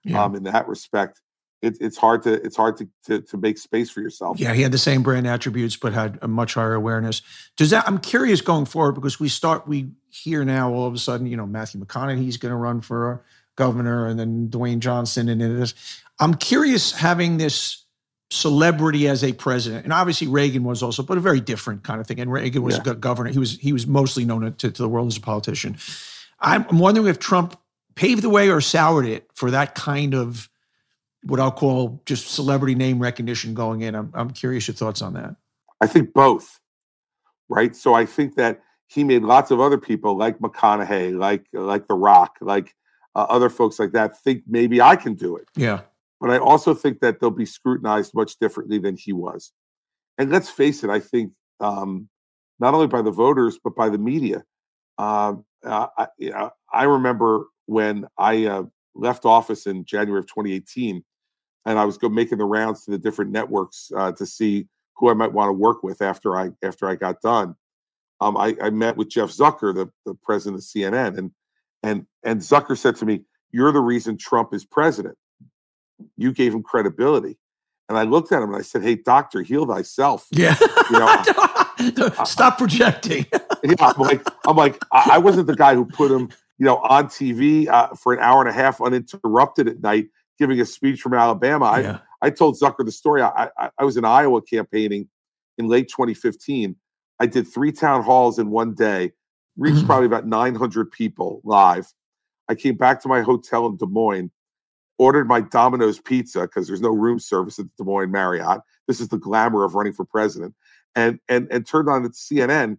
Yeah. um in that respect it, it's hard to it's hard to, to to make space for yourself Yeah, he had the same brand attributes, but had a much higher awareness. Does that? I'm curious going forward because we start we hear now all of a sudden, you know, Matthew McConaughey's going to run for governor, and then Dwayne Johnson, and it is. I'm curious having this celebrity as a president, and obviously Reagan was also, but a very different kind of thing. And Reagan was Yeah. a governor. He was he was mostly known to, to the world as a politician. I'm I'm wondering if Trump paved the way or soured it for that kind of what I'll call just celebrity name recognition going in. I'm, I'm curious your thoughts on that. I think both, right? So I think that he made lots of other people like McConaughey, like like The Rock, like uh, other folks like that think maybe I can do it. Yeah. But I also think that they'll be scrutinized much differently than he was. And let's face it, I think um, not only by the voters but by the media. Um, uh, I, you know, I remember when I uh, left office in January of 2018, and I was go making the rounds to the different networks uh, to see who I might want to work with after I after I got done. Um, I, I met with Jeff Zucker, the, the president of CNN, and and and Zucker said to me, "You're the reason Trump is president. You gave him credibility." And I looked at him and I said, "Hey, doctor, heal thyself." Yeah. You know, Stop projecting. Yeah, I'm like, I'm like, I, I wasn't the guy who put him, you know, on TV uh, for an hour and a half uninterrupted at night, giving a speech from Alabama. I, yeah. I told Zucker the story. I, I, I was in Iowa campaigning in late 2015. I did three town halls in one day, reached Mhm. probably about 900 people live. I came back to my hotel in Des Moines, ordered my Domino's pizza because there's no room service at the Des Moines Marriott. This is the glamour of running for president, and and and turned on the CNN,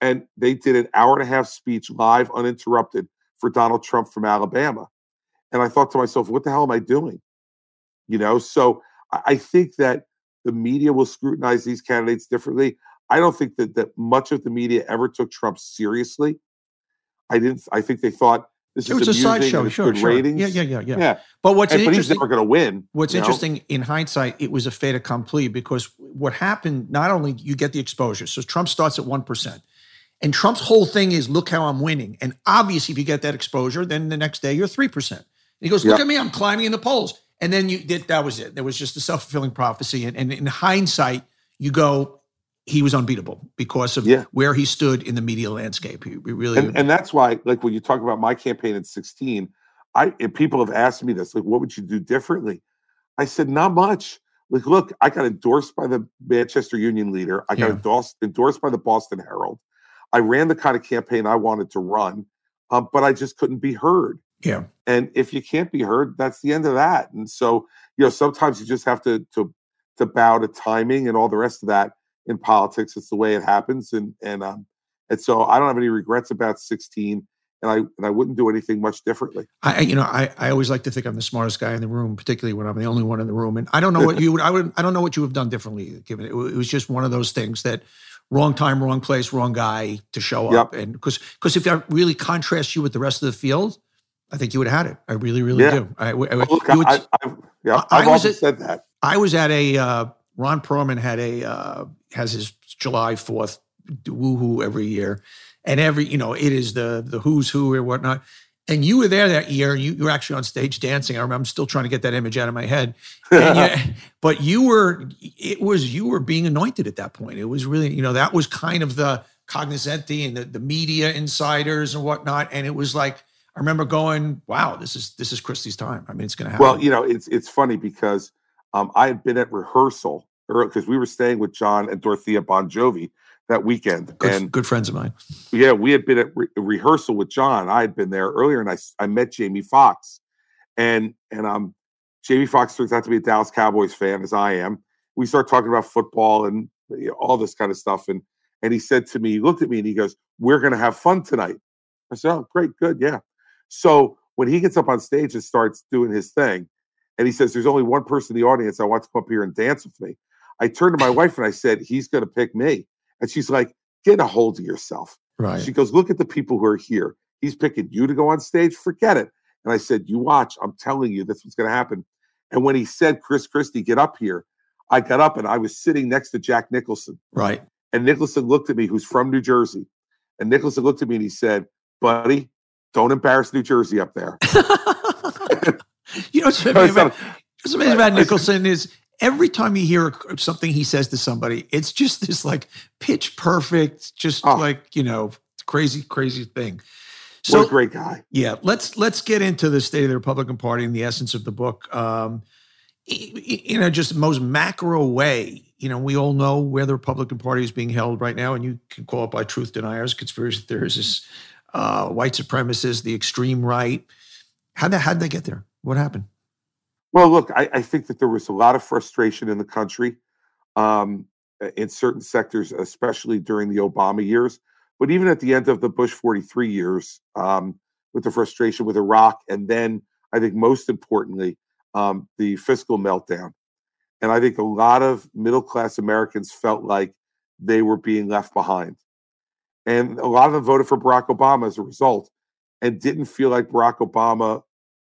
and they did an hour and a half speech live, uninterrupted for Donald Trump from Alabama. And I thought to myself, what the hell am I doing? You know, so I think that the media will scrutinize these candidates differently. I don't think that that much of the media ever took Trump seriously. I didn't. I think they thought this It is was a sideshow. Sure, good sure. ratings. Yeah, yeah, yeah, yeah. yeah. But what's And- but he's never going to win. what's you know? interesting in hindsight, it was a fait accompli because what happened, not only you get the exposure, so Trump starts at 1%. And Trump's whole thing is, look how I'm winning. And obviously, if you get that exposure, then the next day you're 3%. And he goes, look Yeah. at me, I'm climbing in the polls. And then you that, that was it. There was just a self-fulfilling prophecy. And, and in hindsight, you go, he was unbeatable because of Yeah. where he stood in the media landscape. He, he really and, and that's why like when you talk about my campaign in 16 i people have asked me this like what would you do differently i said not much like look i got endorsed by the manchester union leader i got Yeah. endorsed endorsed by the boston herald i ran the kind of campaign i wanted to run um, but i just couldn't be heard yeah. and if you can't be heard that's the end of that and so you know sometimes you just have to to to bow to timing and all the rest of that in politics it's the way it happens and and um and so i don't have any regrets about 16 and i and i wouldn't do anything much differently I, I- you know, I, I always like to think I'm the smartest guy in the room, particularly when I'm the only one in the room. And I don't know what you would, I would, I don't know what you have done differently. Given it, it was just one of those things that wrong time, wrong place, wrong guy to show up. And because, because if I really contrast you with the rest of the field, I think you would have had it. I really, really Yeah. do. I, I, Well, look would- I, I, yeah i've was often at- said that I was at a uh, Ron Perelman had a uh, has his July Fourth woohoo every year, and every you know it is the the who's who or whatnot. And you were there that year. You, you were actually on stage dancing. I remember. I'm still trying to get that image out of my head. And you- but you were. It was you were being anointed at that point. It was really you know that was kind of the cognoscenti and the, the media insiders and whatnot. And it was like I remember going, "Wow, this is this is Christie's time. I mean, it's going to happen." well you know it's it's funny because um, I had been at rehearsal because we were staying with John and Dorothea Bon Jovi that weekend. Good, and good friends of mine. yeah, we had been at re- rehearsal with John. I had been there earlier, and I I met Jamie Foxx, and and um, Jamie Foxx turns out to be a Dallas Cowboys fan, as I am. We start talking about football and you know, all this kind of stuff, and and he said to me, he looked at me and he goes, "We're going to have fun tonight." I said, "Oh, great, good, yeah." So when he gets up on stage and starts doing his thing, and he says, "There's only one person in the audience I want to come up here and dance with me," I turned to my wife and I said, "He's going to pick me," and she's like, "Get a hold of yourself." Right. She goes, Look at the people who are here. He's picking you to go on stage. Forget it. And I said, You watch. I'm telling you, that's what's going to happen. And when he said, Chris Christie, get up here, I got up and I was sitting next to Jack Nicholson. right. And Nicholson looked at me, who's from New Jersey. And Nicholson looked at me and he said, Buddy, don't embarrass New Jersey up there. you know what's amazing about, what's amazing about Nicholson is every time you hear something he says to somebody, it's just this like pitch perfect, just Oh. like you know, crazy, crazy thing. what So a great guy. yeah, let's let's get into the state of the Republican Party and the essence of the book. Um, in a just most macro way, you know, we all know where the Republican Party is being held right now, and you can call it by truth deniers, conspiracy theorists, uh, white supremacists, the extreme right. How would how'd they get there? What happened? Well, look, I, I think that there was a lot of frustration in the country um, in certain sectors, especially during the Obama years. But even at the end of the Bush 43 years, um, with the frustration with Iraq, and then I think most importantly, um, the fiscal meltdown. And I think a lot of middle class Americans felt like they were being left behind. And a lot of them voted for Barack Obama as a result and didn't feel like Barack Obama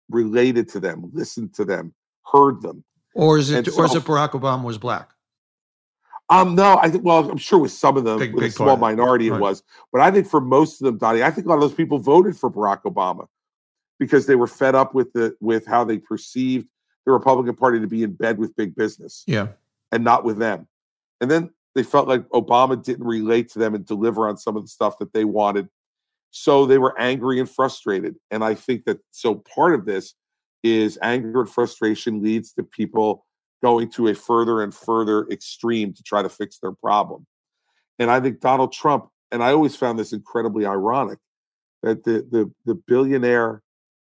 related to them, listened to them, heard them. Or is it, And or is it Barack Obama was black? Um, no, I think well, I'm sure with some of them, Big- with a big part small it. minority it Right. was, but I think for most of them, Donny, I think a lot of those people voted for Barack Obama because they were fed up with the with how they perceived the Republican Party to be in bed with big business Yeah. and not with them. And then they felt like Obama didn't relate to them and deliver on some of the stuff that they wanted. So they were angry and frustrated. And I think that so part of this is anger and frustration leads to people going to a further and further extreme to try to fix their problem. And I think Donald Trump, and I always found this incredibly ironic, that the the the billionaire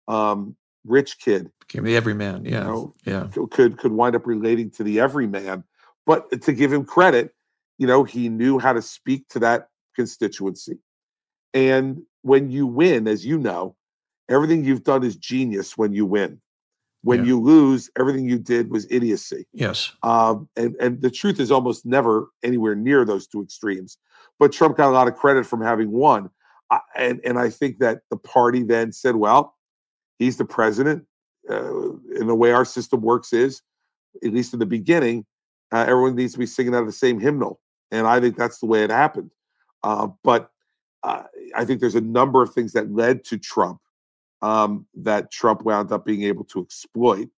um rich kid Give me every man. Yeah. know, yeah. could could wind up relating to the everyman. But to give him credit, you know, he knew how to speak to that constituency. And when you win, as you know, everything you've done is genius when you win. When Yeah. you lose, everything you did was idiocy. Yes. Um, and and the truth is almost never anywhere near those two extremes. But Trump got a lot of credit from having won, I, and and I think that the party then said, well, he's the president. Uh, and the way our system works is, at least in the beginning, uh, everyone needs to be singing out of the same hymnal, and I think that's the way it happened. Uh, but uh, I think there's a number of things that led to Trump um, that Trump wound up being able to exploit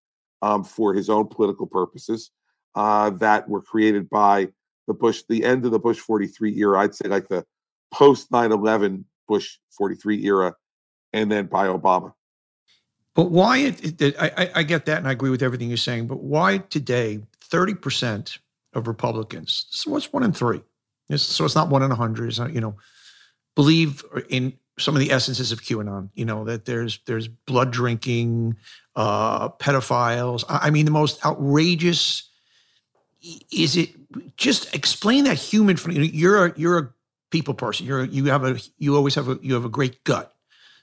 um, for his own political purposes uh, that were created by the Bush, the end of the Bush 43 era. I'd say like the post 9 11 Bush 43 era, and then by Obama. But why it, it, I, I- get that and I agree with everything you're saying, but why today 30% of Republicans, so what's one in three? It's- so it's not one in a hundred, it's you know, believe in some of the essences of QAnon, you know, that there's there's blood drinking, uh, pedophiles. I I mean, the most outrageous is it just explain that human you're a you're a people person. You're you have a you always have a you have a great gut.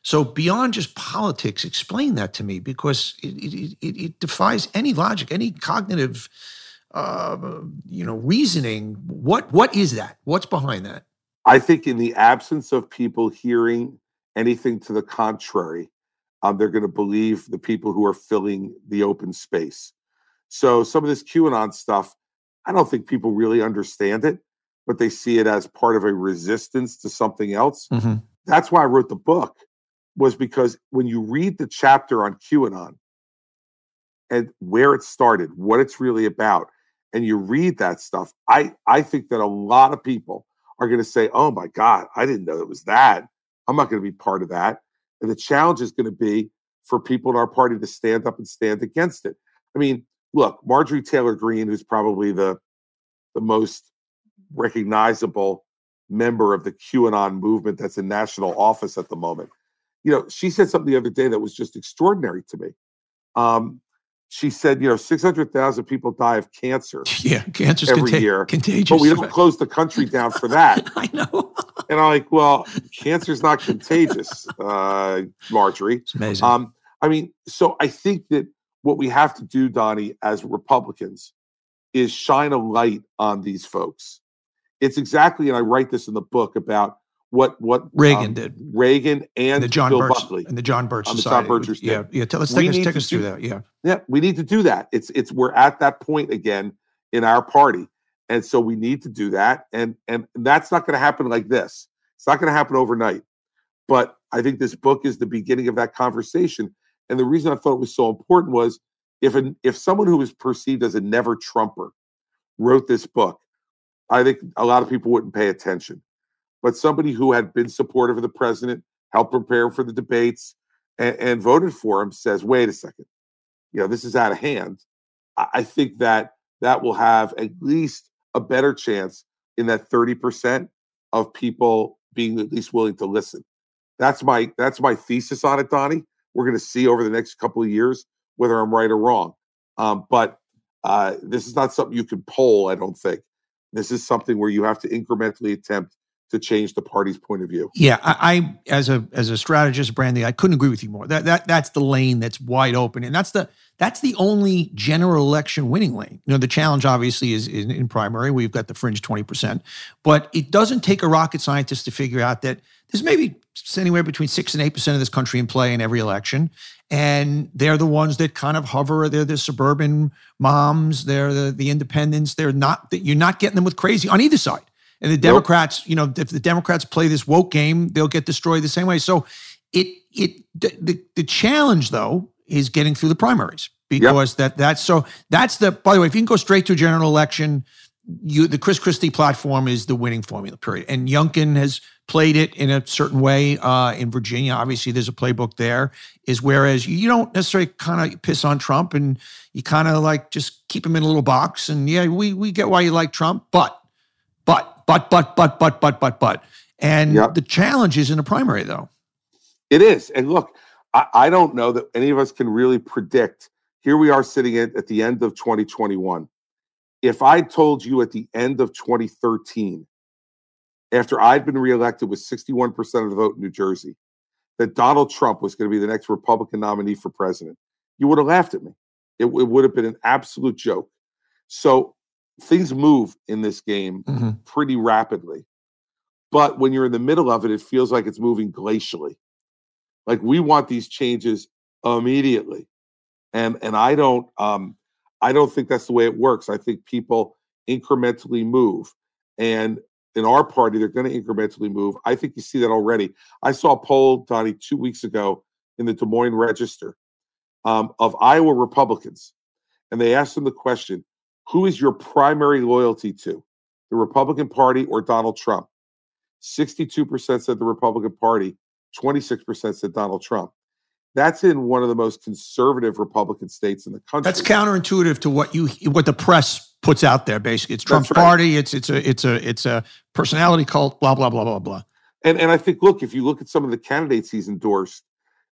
So beyond just politics, explain that to me because it it, it, it defies any logic, any cognitive, uh, you know, reasoning. What what is that? What's behind that? I think in the absence of people hearing anything to the contrary, um, they're going to believe the people who are filling the open space. So some of this QAnon stuff, I don't think people really understand it, but they see it as part of a resistance to something else. That's why I wrote the book, was because when you read the chapter on QAnon and where it started, what it's really about, and you read that stuff, I I think that a lot of people are going to say, "Oh my God, I didn't know it was that. I'm not going to be part of that." And the challenge is going to be for people in our party to stand up and stand against it. I mean, look, Marjorie Taylor Greene, who's probably the the most recognizable member of the QAnon movement that's in national office at the moment. You know, she said something the other day that was just extraordinary to me. Um, she said, you know, 600,000 people die of cancer. Yeah, cancer's every contag- year, contagious. But we don't close the country down for that. I know. and I'm like, well, cancer's not contagious, uh, Marjorie. It's amazing. Um, I mean, so I think that what we have to do, Donny, as Republicans, is shine a light on these folks. It's exactly, and I write this in the book about what what Reagan um, did. Reagan and, And the John Bill Birch Buckley. and the John Birch On the Society. John Birchers yeah, yeah. Tell, let's take us take us through do- that. Yeah. Yeah, we need to do that. It's it's we're at that point again in our party, and so we need to do that. And and that's not going to happen like this. It's not going to happen overnight. But I think this book is the beginning of that conversation. And the reason I thought it was so important was if an if someone who was perceived as a never Trumper wrote this book, I think a lot of people wouldn't pay attention. But somebody who had been supportive of the president, helped prepare for the debates, and, and voted for him says, "Wait a second, you know this is out of hand." I, I think that that will have at least a better chance in that thirty percent of people being at least willing to listen. That's my that's my thesis on it, Donny. We're going to see over the next couple of years whether I'm right or wrong. Um, but uh, this is not something you can poll. I don't think this is something where you have to incrementally attempt to change the party's point of view. Yeah, I, I as a as a strategist, Brandy, I couldn't agree with you more. That that that's the lane that's wide open, and that's the that's the only general election winning lane. You know, the challenge obviously is in, primary. We've got the fringe twenty percent, but it doesn't take a rocket scientist to figure out that there's maybe anywhere between six and eight percent of this country in play in every election, and they're the ones that kind of hover. They're the suburban moms. They're the the independents. They're not that you're not getting them with crazy on either side. And the Democrats, you know, if the Democrats play this woke game, they'll get destroyed the same way. So it it the the, challenge though is getting through the primaries because that that's so that's the by the way, if you can go straight to a general election, you the Chris Christie platform is the winning formula, period. And Youngkin has played it in a certain way uh, in Virginia. Obviously, there's a playbook there. Is whereas you don't necessarily kind of piss on Trump and you kind of like just keep him in a little box. And yeah, we we get why you like Trump, but but but but but but but but but. And Yep. the challenge is in a primary though. It is. And look, I, I don't know that any of us can really predict. Here we are sitting at, at the end of 2021. If I told you at the end of 2013, after I'd been reelected with 61% of the vote in New Jersey, that Donald Trump was going to be the next Republican nominee for president, you would have laughed at me. It, it would have been an absolute joke. So things move in this game Mhm. pretty rapidly. But when you're in the middle of it, it feels like it's moving glacially. Like we want these changes immediately. And and I don't um I don't think that's the way it works. I think people incrementally move. And in our party, they're going to incrementally move. I think you see that already. I saw a poll, Donny, two weeks ago in the Des Moines Register um, of Iowa Republicans. And they asked them the question Who is your primary loyalty to, the Republican Party or Donald Trump? 62% said the Republican Party, 26% said Donald Trump. That's in one of the most conservative Republican states in the country. That's counterintuitive to what you what the press puts out there. Basically, it's Trump's right. party. It's it's a it's a it's a personality cult. Blah blah blah blah blah. And and I think, look, if you look at some of the candidates he's endorsed,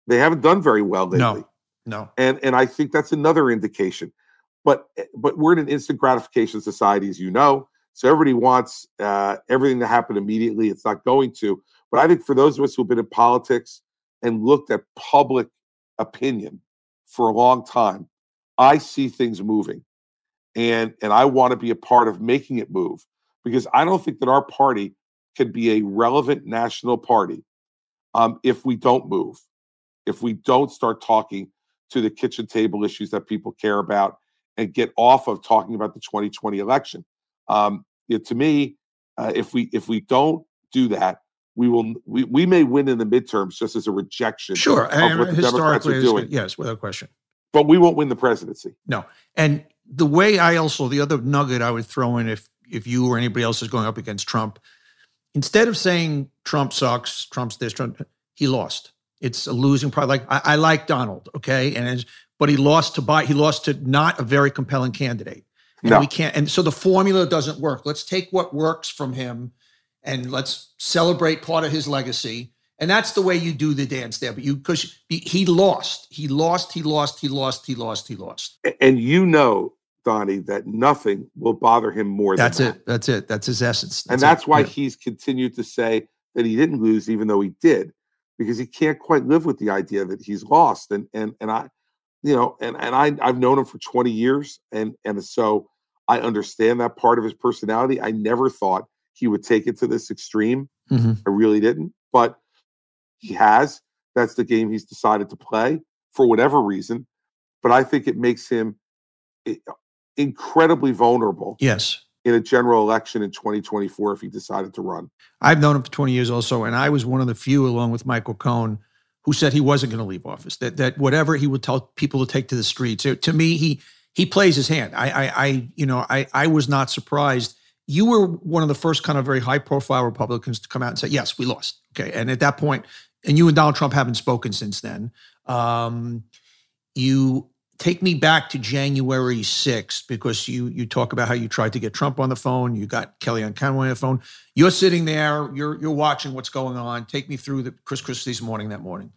they haven't done very well lately. No, no. And and I think that's another indication. But but we're in an instant gratification society, as you know. So everybody wants uh, everything to happen immediately. It's not going to. But I think for those of us who've been in politics and looked at public opinion for a long time, I see things moving. And and I want to be a part of making it move because I don't think that our party can be a relevant national party um, if we don't move, if we don't start talking to the kitchen table issues that people care about and get off of talking about the 2020 election. Um, know, to me, uh, if we if we don't do that, we will we, we may win in the midterms just as a rejection Sure. of And what the Democrats are doing, yes, without question. but we won't win the presidency. No. And the way I also the other nugget I would throw in if if you or anybody else is going up against Trump, instead of saying Trump sucks, Trump's this, Trump, he lost. It's a losing product. Like I, I like Donald, okay, and but he lost to buy. He lost to not a very compelling candidate. And No. we can't. And so the formula doesn't work. Let's take what works from him, and let's celebrate part of his legacy. And that's the way you do the dance there. But you because he lost, he lost, he lost, he lost, he lost, he lost. And you know, Donny, that nothing will bother him more than That's that. it. That's it. That's his essence. and it. that's why Yeah. he's continued to say that he didn't lose, even though he did, because he can't quite live with the idea that he's lost. And and and I, you know, and and I I've known him for 20 years, and and so I understand that part of his personality. I never thought he would take it to this extreme. Mhm. I really didn't, but he has. That's the game he's decided to play for whatever reason. But I think it makes him incredibly vulnerable Yes. in a general election in 2024 if he decided to run. I've known him for 20 years also, and I was one of the few, along with Michael Cohen, who said he wasn't going to leave office. That that whatever he would tell people to take to the streets. It- to me, he he plays his hand. I I, I you know I I was not surprised. You were one of the first kind of very high profile Republicans to come out and say, yes, we lost. Okay, and at that point, and you and Donald Trump haven't spoken since then. Um, you take me back to January 6th because you you talk about how you tried to get Trump on the phone, you got Kellyanne Conway on the phone. You're sitting there, you're you're watching what's going on. Take me through the Chris Christie's morning that morning.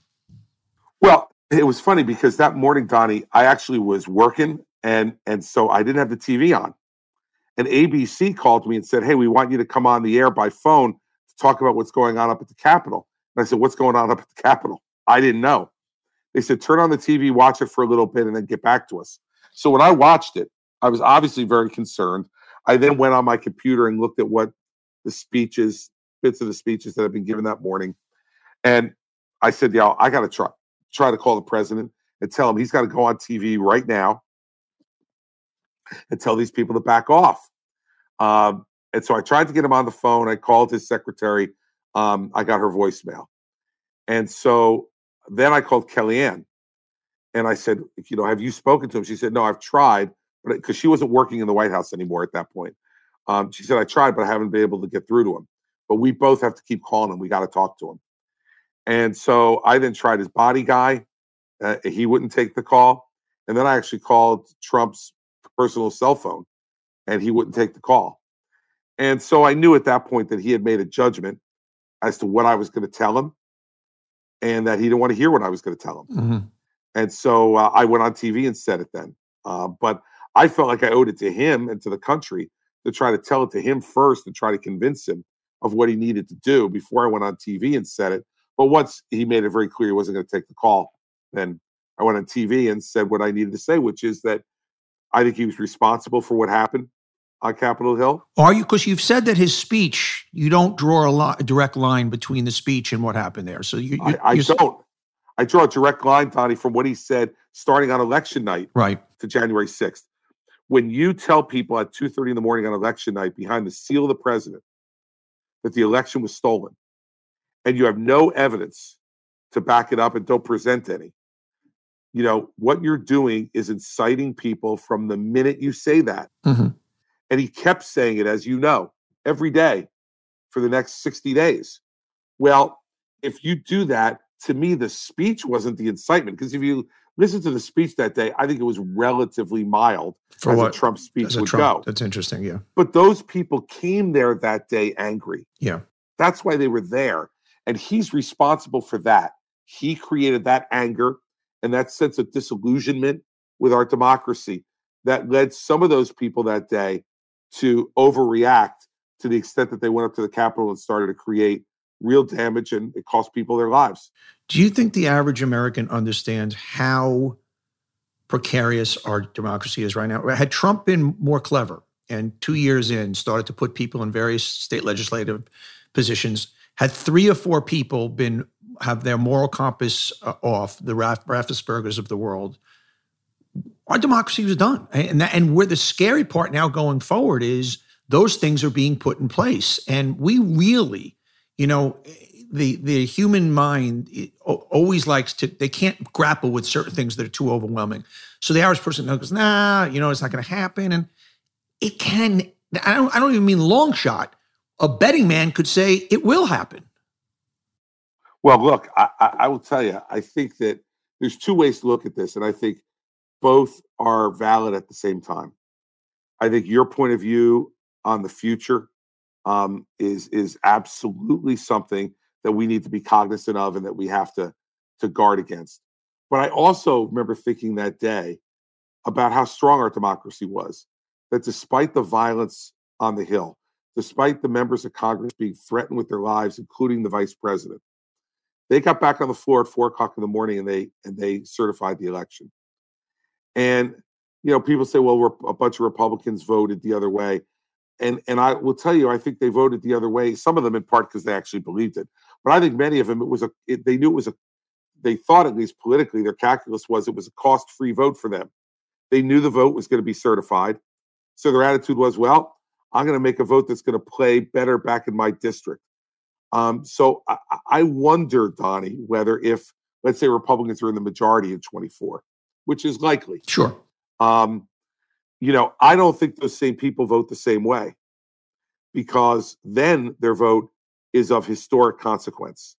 Well, it was funny because that morning, Donny, I actually was working and and so I didn't have the TV on. And ABC called me and said, Hey, we want you to come on the air by phone to talk about what's going on up at the Capitol. And I said, What's going on up at the Capitol? I didn't know. They said, Turn on the TV, watch it for a little bit, and then get back to us. So when I watched it, I was obviously very concerned. I then went on my computer and looked at what the speeches, bits of the speeches that had been given that morning. And I said, y'all, I got to try try to call the president and tell him he's got to go on TV right now and tell these people to back off. Um, and so I tried to get him on the phone. I called his secretary. Um, I got her voicemail. And so then I called Kellyanne and I said, you know, have you spoken to him? She said, no, I've tried, but because she wasn't working in the White House anymore at that point. Um, she said, I tried, but I haven't been able to get through to him. But we both have to keep calling him. We got to talk to him. And so I then tried his body guy. Uh, he wouldn't take the call. And then I actually called Trump's personal cell phone and he wouldn't take the call. And so I knew at that point that he had made a judgment as to what I was going to tell him and that he didn't want to hear what I was going to tell him. And so uh, I went on TV and said it then. Uh, but I felt like I owed it to him and to the country to try to tell it to him first and try to convince him of what he needed to do before I went on TV and said it. But once he made it very clear he wasn't going to take the call, then I went on TV and said what I needed to say, which is that I think he was responsible for what happened on Capitol Hill. Are you because you've said that his speech, you don't draw a, li- a direct line between the speech and what happened there. So you, you I, I don't. I draw a direct line, Donny, from what he said starting on election night right. to January 6th. When you tell people at 2:30 in the morning on election night behind the seal of the president that the election was stolen and you have no evidence to back it up and don't present any, you know, what you're doing is inciting people from the minute you say that. Mhm. And he kept saying it, as you know, every day for the next 60 days. Well, if you do that, to me, the speech wasn't the incitement. Because if you listen to the speech that day, I think it was relatively mild For as what? a Trump speech would Trump. go. That's interesting. Yeah. But those people came there that day angry. Yeah. That's why they were there. And he's responsible for that. He created that anger and that sense of disillusionment with our democracy that led some of those people that day to overreact to the extent that they went up to the Capitol and started to create real damage and it cost people their lives. Do you think the average American understands how precarious our democracy is right now? Had Trump been more clever and two years in started to put people in various state legislative positions, had three or four people been have their moral compass uh, off, the Raf- Raffenspergers of the world, our democracy was done. And that, and where the scary part now going forward is those things are being put in place, and we really, you know, the the human mind always likes to they can't grapple with certain things that are too overwhelming. So the average person goes, nah, you know, it's not going to happen, and it can. I don't. I don't even mean long shot. A betting man could say it will happen. Well, look, I, I, I will tell you, I think that there's two ways to look at this. And I think both are valid at the same time. I think your point of view on the future um, is is absolutely something that we need to be cognizant of and that we have to to guard against. But I also remember thinking that day about how strong our democracy was. That despite the violence on the Hill, despite the members of Congress being threatened with their lives, including the vice president, they got back on the floor at four o'clock in the morning and they and they certified the election. And you know, people say, well, a bunch of Republicans voted the other way. And and I will tell you, I think they voted the other way. Some of them in part because they actually believed it, but I think many of them it was a it, they knew it was a they thought at least politically their calculus was it was a cost free vote for them. They knew the vote was going to be certified, so their attitude was, well, I'm going to make a vote that's going to play better back in my district. Um, so I, I wonder, Donny, whether if let's say Republicans are in the majority in 24, which is likely. Sure. Um, you know, I don't think those same people vote the same way because then their vote is of historic consequence.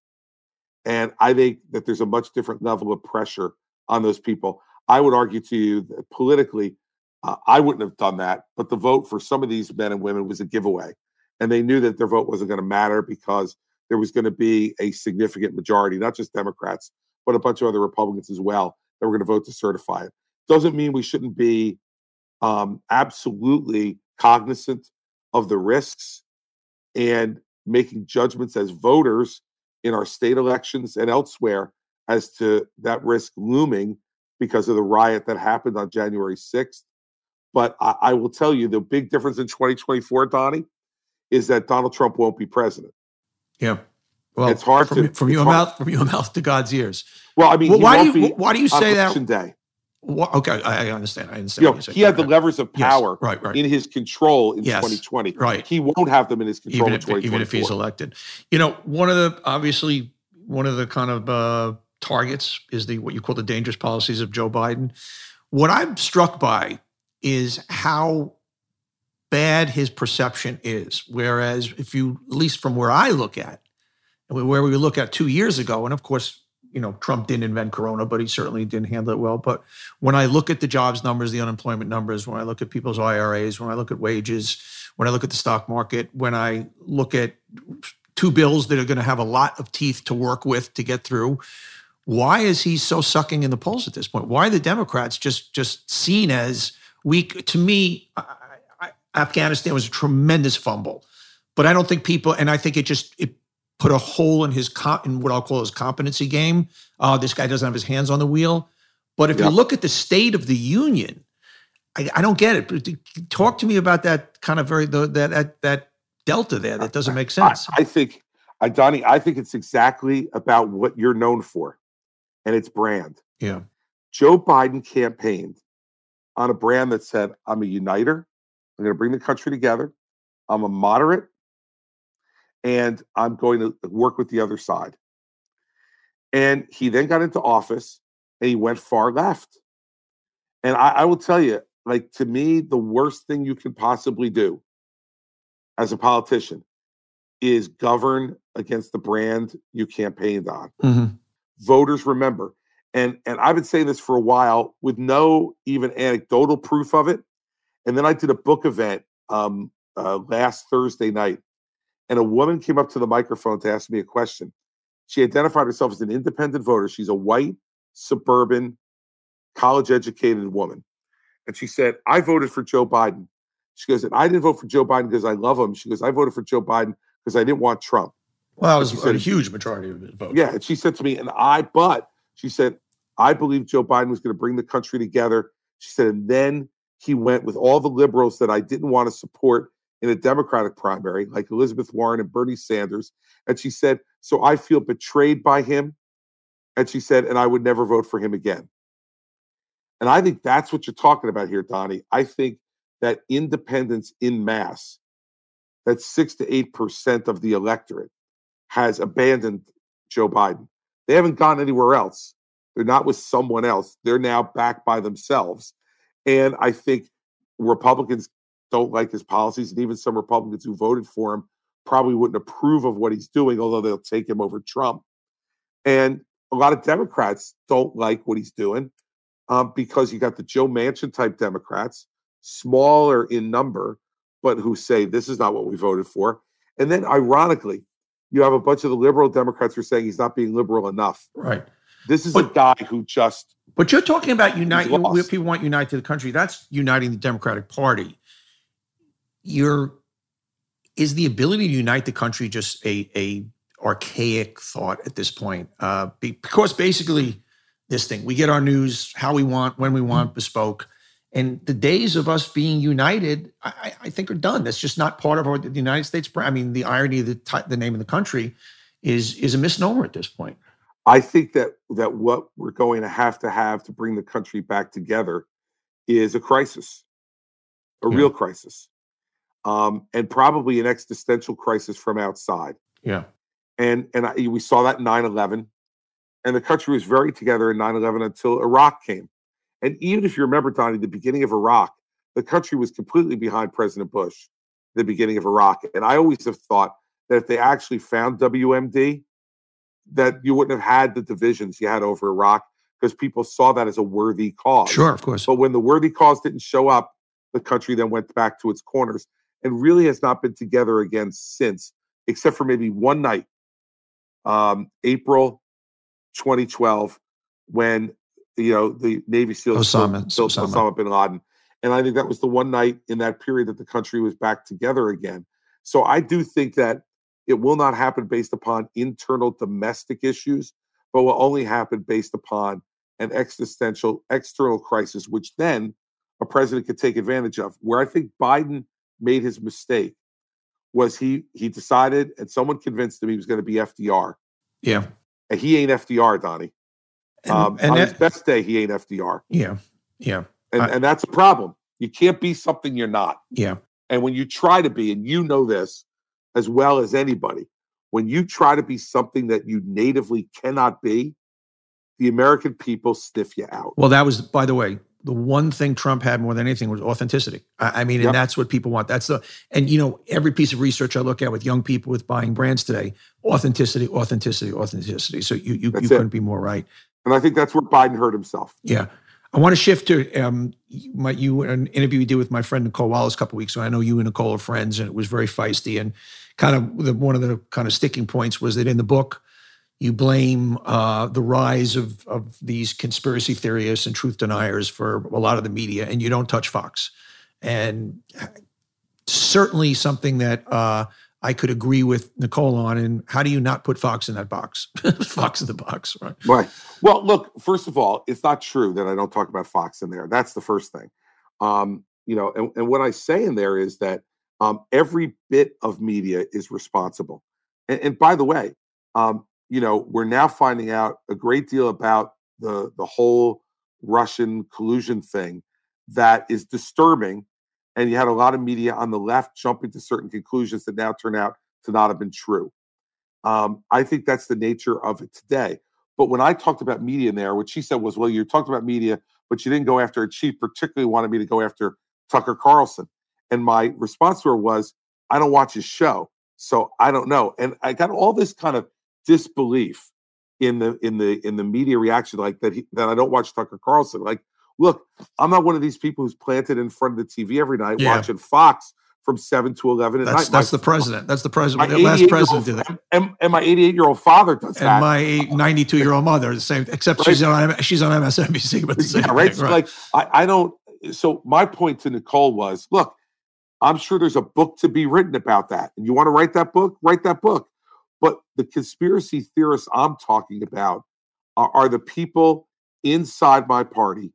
And I think that there's a much different level of pressure on those people. I would argue to you that politically, uh, I wouldn't have done that, but the vote for some of these men and women was a giveaway. And they knew that their vote wasn't going to matter because there was going to be a significant majority, not just Democrats, but a bunch of other Republicans as well, that were going to vote to certify it. Doesn't mean we shouldn't be um, absolutely cognizant of the risks and making judgments as voters in our state elections and elsewhere as to that risk looming because of the riot that happened on January 6th. But I, I will tell you the big difference in 2024, Donny, is that Donald Trump won't be president. Yeah. Well, it's hard from, to from your hard. mouth from your mouth to God's ears. Well, I mean, well, why do you why do you say that? Day. Okay, I, understand. I understand. You know, he had the levers of power yes, right, right. in his control in yes, 2020. Right. He won't have them in his control even if, even if he's elected. You know, one of the obviously one of the kind of uh, targets is the what you call the dangerous policies of Joe Biden. What I'm struck by is how bad his perception is. Whereas, if you, at least from where I look at, where we look at two years ago, and of course, you know, Trump didn't invent Corona, but he certainly didn't handle it well. But when I look at the jobs numbers, the unemployment numbers, when I look at people's IRAs, when I look at wages, when I look at the stock market, when I look at two bills that are going to have a lot of teeth to work with to get through, why is he so sucking in the polls at this point? Why are the Democrats just just seen as weak? To me, I, I, Afghanistan was a tremendous fumble, but I don't think people, and I think it just it put a hole in his in what I'll call his competency game. Uh, this guy doesn't have his hands on the wheel. But if you look at the state of the union, I, I don't get it. Talk to me about that kind of very the, that that that delta there that doesn't make sense. I, think, I think, uh, Donny, I think it's exactly about what you're known for, and it's brand. Yeah. Joe Biden campaigned on a brand that said, "I'm a uniter. I'm going to bring the country together. I'm a moderate and I'm going to work with the other side. And he then got into office and he went far left. And I, I will tell you, like, to me, the worst thing you can possibly do as a politician is govern against the brand you campaigned on. Mm-hmm. Voters remember. And and I've been saying this for a while with no even anecdotal proof of it. And then I did a book event um, uh, last Thursday night and a woman came up to the microphone to ask me a question. She identified herself as an independent voter. She's a white, suburban, college educated woman. And she said, I voted for Joe Biden. She goes, and I didn't vote for Joe Biden because I love him. She goes, I voted for Joe Biden because I didn't want Trump. Well, it was said, a huge majority of the vote. Yeah. And she said to me, and I, but she said, I believe Joe Biden was going to bring the country together. She said, and then he went with all the liberals that I didn't want to support in a Democratic primary, like Elizabeth Warren and Bernie Sanders. And she said, So I feel betrayed by him. And she said, And I would never vote for him again. And I think that's what you're talking about here, Donny. I think that independence in mass, that six to eight percent of the electorate has abandoned Joe Biden. They haven't gone anywhere else. They're not with someone else. They're now back by themselves. And I think Republicans don't like his policies, and even some Republicans who voted for him probably wouldn't approve of what he's doing, although they'll take him over Trump. And a lot of Democrats don't like what he's doing. um, because you got the Joe Manchin type Democrats, smaller in number, but who say this is not what we voted for. And then, ironically, you have a bunch of the liberal Democrats who are saying he's not being liberal enough. Right. This is But- a guy who just But you're talking about unite. People want unite to the country, that's uniting the Democratic Party. You're is the ability to unite the country just a a archaic thought at this point? Uh, because basically, this thing we get our news how we want, when we want, bespoke, and the days of us being united, I, I- think, are done. That's just not part of our, the United States. brand. I mean, the irony of the ti- the name of the country is is a misnomer at this point. I think that that what we're going to have to have to bring the country back together is a crisis, a Yeah. real crisis, um, and probably an existential crisis from outside. Yeah. And and I, we saw that in 9/11, and the country was very together in 9/11 until Iraq came. And even if you remember, Donny, the beginning of Iraq, the country was completely behind President Bush. The beginning of Iraq, and I always have thought that if they actually found WMD, that you wouldn't have had the divisions you had over Iraq because people saw that as a worthy cause. Sure, of course. But when the worthy cause didn't show up, the country then went back to its corners and really has not been together again since, except for maybe one night, um, April 2012, when you know the Navy SEALs killed- Osama- killed Osama. Osama bin Laden. And I think that was the one night in that period that the country was back together again. So I do think that it will not happen based upon internal domestic issues, but will only happen based upon an existential external crisis, which then a president could take advantage of. Where I think Biden made his mistake was he he decided and someone convinced him he was going to be FDR. Yeah. And he ain't FDR, Donny. And, um, and on that- his best day, he ain't FDR. yeah, yeah, And, I- and that's a problem. You can't be something you're not. yeah, And when you try to be, and you know this as well as anybody, when you try to be something that you natively cannot be, the American people sniff you out. Well, that was, by the way, the one thing Trump had more than anything was authenticity. I, I mean, Yep. and that's what people want. That's the, and you know, every piece of research I look at with young people with buying brands today, authenticity, authenticity, authenticity. So you you, you it. couldn't be more right. And I think that's where Biden hurt himself. Yeah. I want to shift to um, my, you an interview you did with my friend Nicolle Wallace a couple weeks ago. I know you and Nicolle are friends, and it was very feisty. And kind of the, one of the kind of sticking points was that in the book, you blame uh, the rise of of these conspiracy theorists and truth deniers for a lot of the media, and you don't touch Fox. And certainly something that uh, I could agree with Nicolle on. And how do you not put Fox in that box? Fox in the box, right? Right. Well, look, first of all, it's not true that I don't talk about Fox in there. That's the first thing. Um, you know, and, and what I say in there is that um, every bit of media is responsible. And, and by the way, um, you know, we're now finding out a great deal about the the whole Russian collusion thing that is disturbing. And you had a lot of media on the left jumping to certain conclusions that now turn out to not have been true. Um, I think that's the nature of it today. But when I talked about media in there, what she said was, well, you talked about media, but you didn't go after a chief, particularly wanted me to go after Tucker Carlson. And my response to her was, I don't watch his show. So I don't know. And I got all this kind of disbelief in the in the in the media reaction, like that he, that I don't watch Tucker Carlson. Like, look, I'm not one of these people who's planted in front of the TV every night Yeah. watching Fox from seven to eleven at That's night. that's My- the president. That's the president. The last president did that. and, and my 88 year old father does And that. my 92 year old mother, the same. Except Right. she's on she's on MSNBC, but the same. yeah, right. So like I, I don't. So my point to Nicolle was, look, I'm sure there's a book to be written about that, and you want to write that book, write that book. But the conspiracy theorists I'm talking about are, are the people inside my party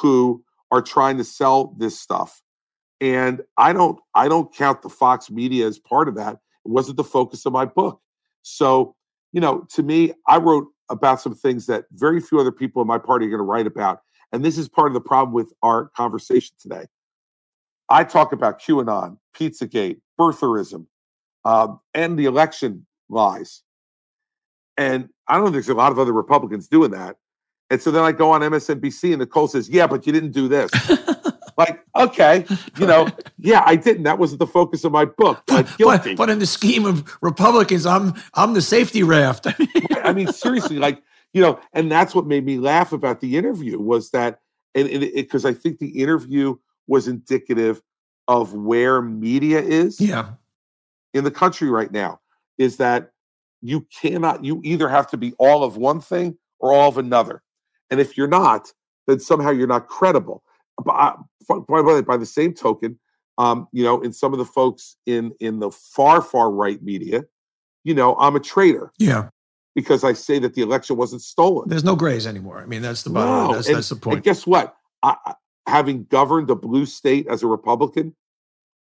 who are trying to sell this stuff, and I don't. I don't count the Fox media as part of that. It wasn't the focus of my book. So you know, to me, I wrote about some things that very few other people in my party are going to write about. And this is part of the problem with our conversation today. I talk about QAnon, Pizzagate, birtherism, um, and the election lies. And I don't think there's a lot of other Republicans doing that. And so then I go on MSNBC and Nicolle says, Yeah, but you didn't do this. like, okay, you know, yeah, I didn't. That wasn't the focus of my book. But, guilty. but in the scheme of Republicans, I'm I'm the safety raft. I mean, seriously, like, you know, and that's what made me laugh about the interview was that and because I think the interview was indicative of where media is Yeah. in the country right now. Is that you cannot, you either have to be all of one thing or all of another. And if you're not, then somehow you're not credible. But by, by, by the same token, um, you know, in some of the folks in in the far far right media, you know, I'm a traitor Yeah. because I say that the election wasn't stolen. There's no grays anymore. I mean, that's the bottom. No, That's, and- that's the point. guess what? I, I- having governed a blue state as a Republican,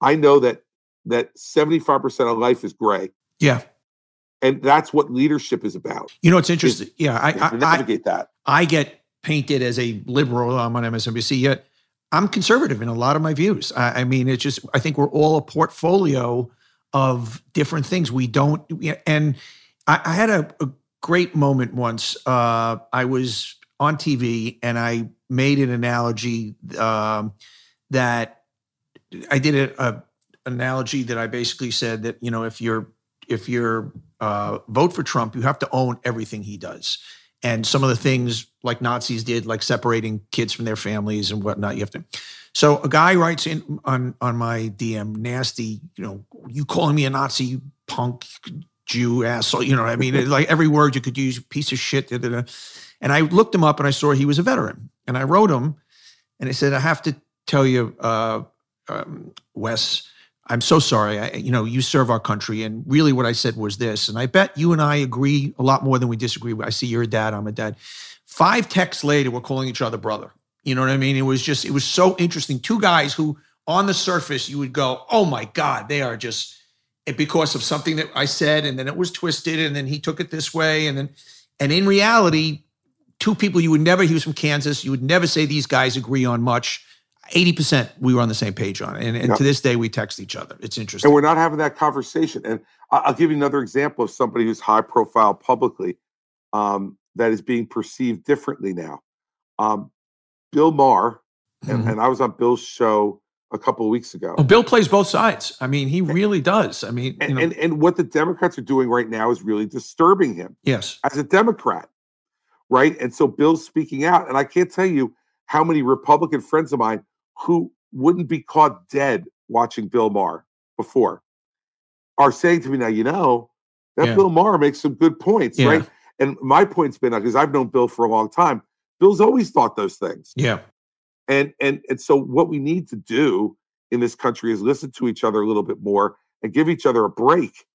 I know that that 75% of life is gray. Yeah. And that's what leadership is about. You know, it's interesting. Yeah. I, You have to I, I, navigate that. I get painted as a liberal. I'm on MSNBC, yet I'm conservative in a lot of my views. I, I mean, it's just, I think we're all a portfolio of different things. We don't, and I, I had a, a great moment once. Uh, I was on TV and I made an analogy um, that I did a, a analogy that I basically said that you know if you're if you're uh, vote for Trump, you have to own everything he does, and some of the things like Nazis did, like separating kids from their families and whatnot. You have to. So a guy writes in on on my DM, nasty, you know, you calling me a Nazi, punk Jew asshole. You know, what I mean, like every word you could use, piece of shit. da, da, da. And I looked him up and I saw he was a veteran, and I wrote him, and I said, I have to tell you, uh, um, Wes, I'm so sorry. I, you know, you serve our country, and really, what I said was this. And I bet you and I agree a lot more than we disagree. I see you're a dad. I'm a dad. Five texts later, we're calling each other brother. You know what I mean? It was just, it was so interesting. Two guys who, on the surface, you would go, "Oh my God, they are just," because of something that I said, and then it was twisted, and then he took it this way, and then, and in reality, two people you would never. He was from Kansas. You would never say these guys agree on much. Eighty percent we were on the same page on, and, and Yeah. to this day we text each other. It's interesting. And we're not having that conversation. And I'll give you another example of somebody who's high profile publicly um, that is being perceived differently now. Um, Bill Maher, and, Mhm. and I was on Bill's show a couple of weeks ago. Oh, Bill plays both sides. I mean, he really does. I mean, you know, and, and what the Democrats are doing right now is really disturbing him yes, as a Democrat, right? And so Bill's speaking out. And I can't tell you how many Republican friends of mine who wouldn't be caught dead watching Bill Maher before are saying to me now, you know, that Yeah. Bill Maher makes some good points, Yeah. right? And my point's been because I've known Bill for a long time. Bill's always thought those things. yeah, And and and so what we need to do in this country is listen to each other a little bit more and give each other a break.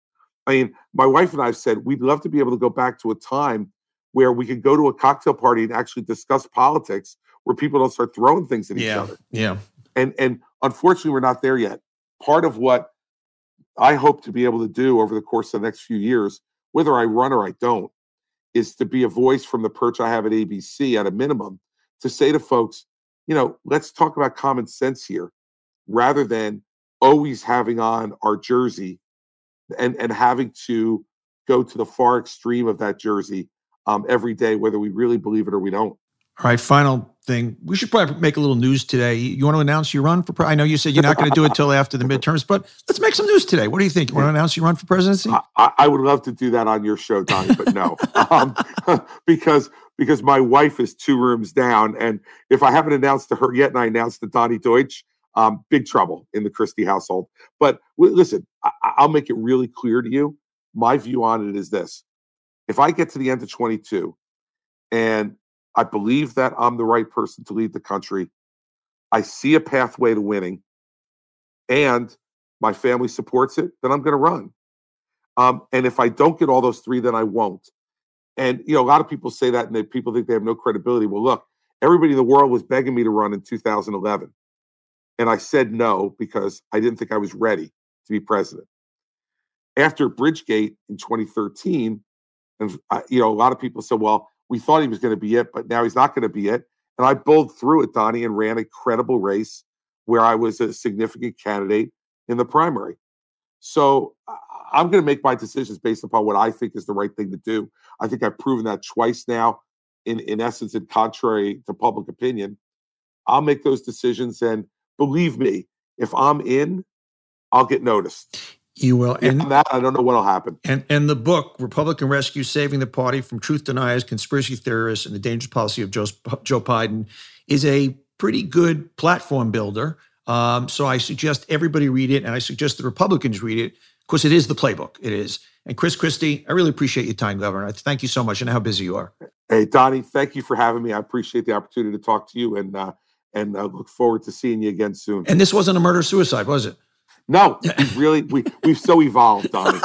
I mean, my wife and I have said we'd love to be able to go back to a time where we could go to a cocktail party and actually discuss politics where people don't start throwing things at each other. yeah. And and unfortunately we're not there yet. Part of what I hope to be able to do over the course of the next few years, whether I run or I don't, is to be a voice from the perch I have at ABC at a minimum to say to folks, you know, let's talk about common sense here rather than always having on our jersey and, and having to go to the far extreme of that jersey um, every day, whether we really believe it or we don't. All right, final thing. We should probably make a little news today. You want to announce your run for? Pre- I know you said you're not going to do it till after the midterms, but let's make some news today. What do you think? You want to announce your run for presidency? I, I- would love to do that on your show, Donny, but no, um, because because my wife is two rooms down, and if I haven't announced to her yet, and I announced to Donny Deutsch, um, big trouble in the Christie household. But w- listen, I- I'll make it really clear to you. My view on it is this: if I get to the end of 22, and I believe that I'm the right person to lead the country, I see a pathway to winning, and my family supports it, then I'm going to run. Um, and if I don't get all those three, then I won't. And you know, a lot of people say that, and they, people think they have no credibility. Well, look, everybody in the world was begging me to run in 2011, and I said no because I didn't think I was ready to be president. After Bridgegate in 2013, and I, you know, a lot of people said, "Well, we thought he was going to be it, but now he's not going to be it." And I bowled through it, Donny, and ran a credible race where I was a significant candidate in the primary. So I'm going to make my decisions based upon what I think is the right thing to do. I think I've proven that twice now, in in essence, and contrary to public opinion. I'll make those decisions, and believe me, if I'm in, I'll get noticed. You will. And And that I don't know what'll happen. and and the book Republican Rescue: Saving the Party from Truth Deniers, Conspiracy Theorists, and the Dangerous Policy of Joe, Joe Biden is a pretty good platform builder. Um, so I suggest everybody read it, and I suggest the Republicans read it because it is the playbook. It is. And Chris Christie, I really appreciate your time, Governor. Thank you so much, and how busy you are. Hey, Donny, thank you for having me. I appreciate the opportunity to talk to you, and uh, and uh, look forward to seeing you again soon. And this wasn't a murder suicide, was it? No, we've really we we've so evolved, Donny.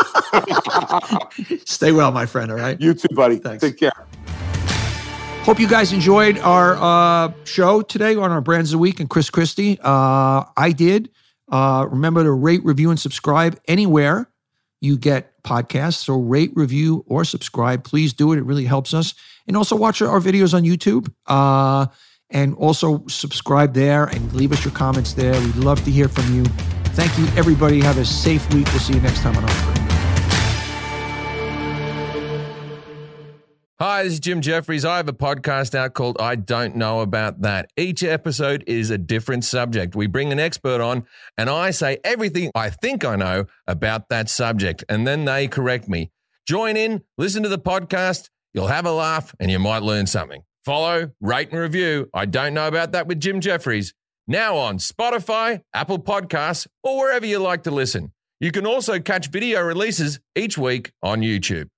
Stay well, my friend. All right. You too, buddy. Thanks. Take care. Hope you guys enjoyed our uh, show today on our Brands of the Week and Chris Christie. Uh, I did. Uh, remember to rate, review, and subscribe anywhere you get podcasts. So rate, review, or subscribe. Please do it. It really helps us. And also watch our videos on YouTube. Uh, and also subscribe there and leave us your comments there. We'd love to hear from you. Thank you, everybody. Have a safe week. We'll see you next time on Offering. Hi, this is Jim Jefferies. I have a podcast out called I Don't Know About That. Each episode is a different subject. We bring an expert on, and I say everything I think I know about that subject, and then they correct me. Join in, listen to the podcast. You'll have a laugh, and you might learn something. Follow, rate, and review. I Don't Know About That with Jim Jefferies. Now on Spotify, Apple Podcasts, or wherever you like to listen. You can also catch video releases each week on YouTube.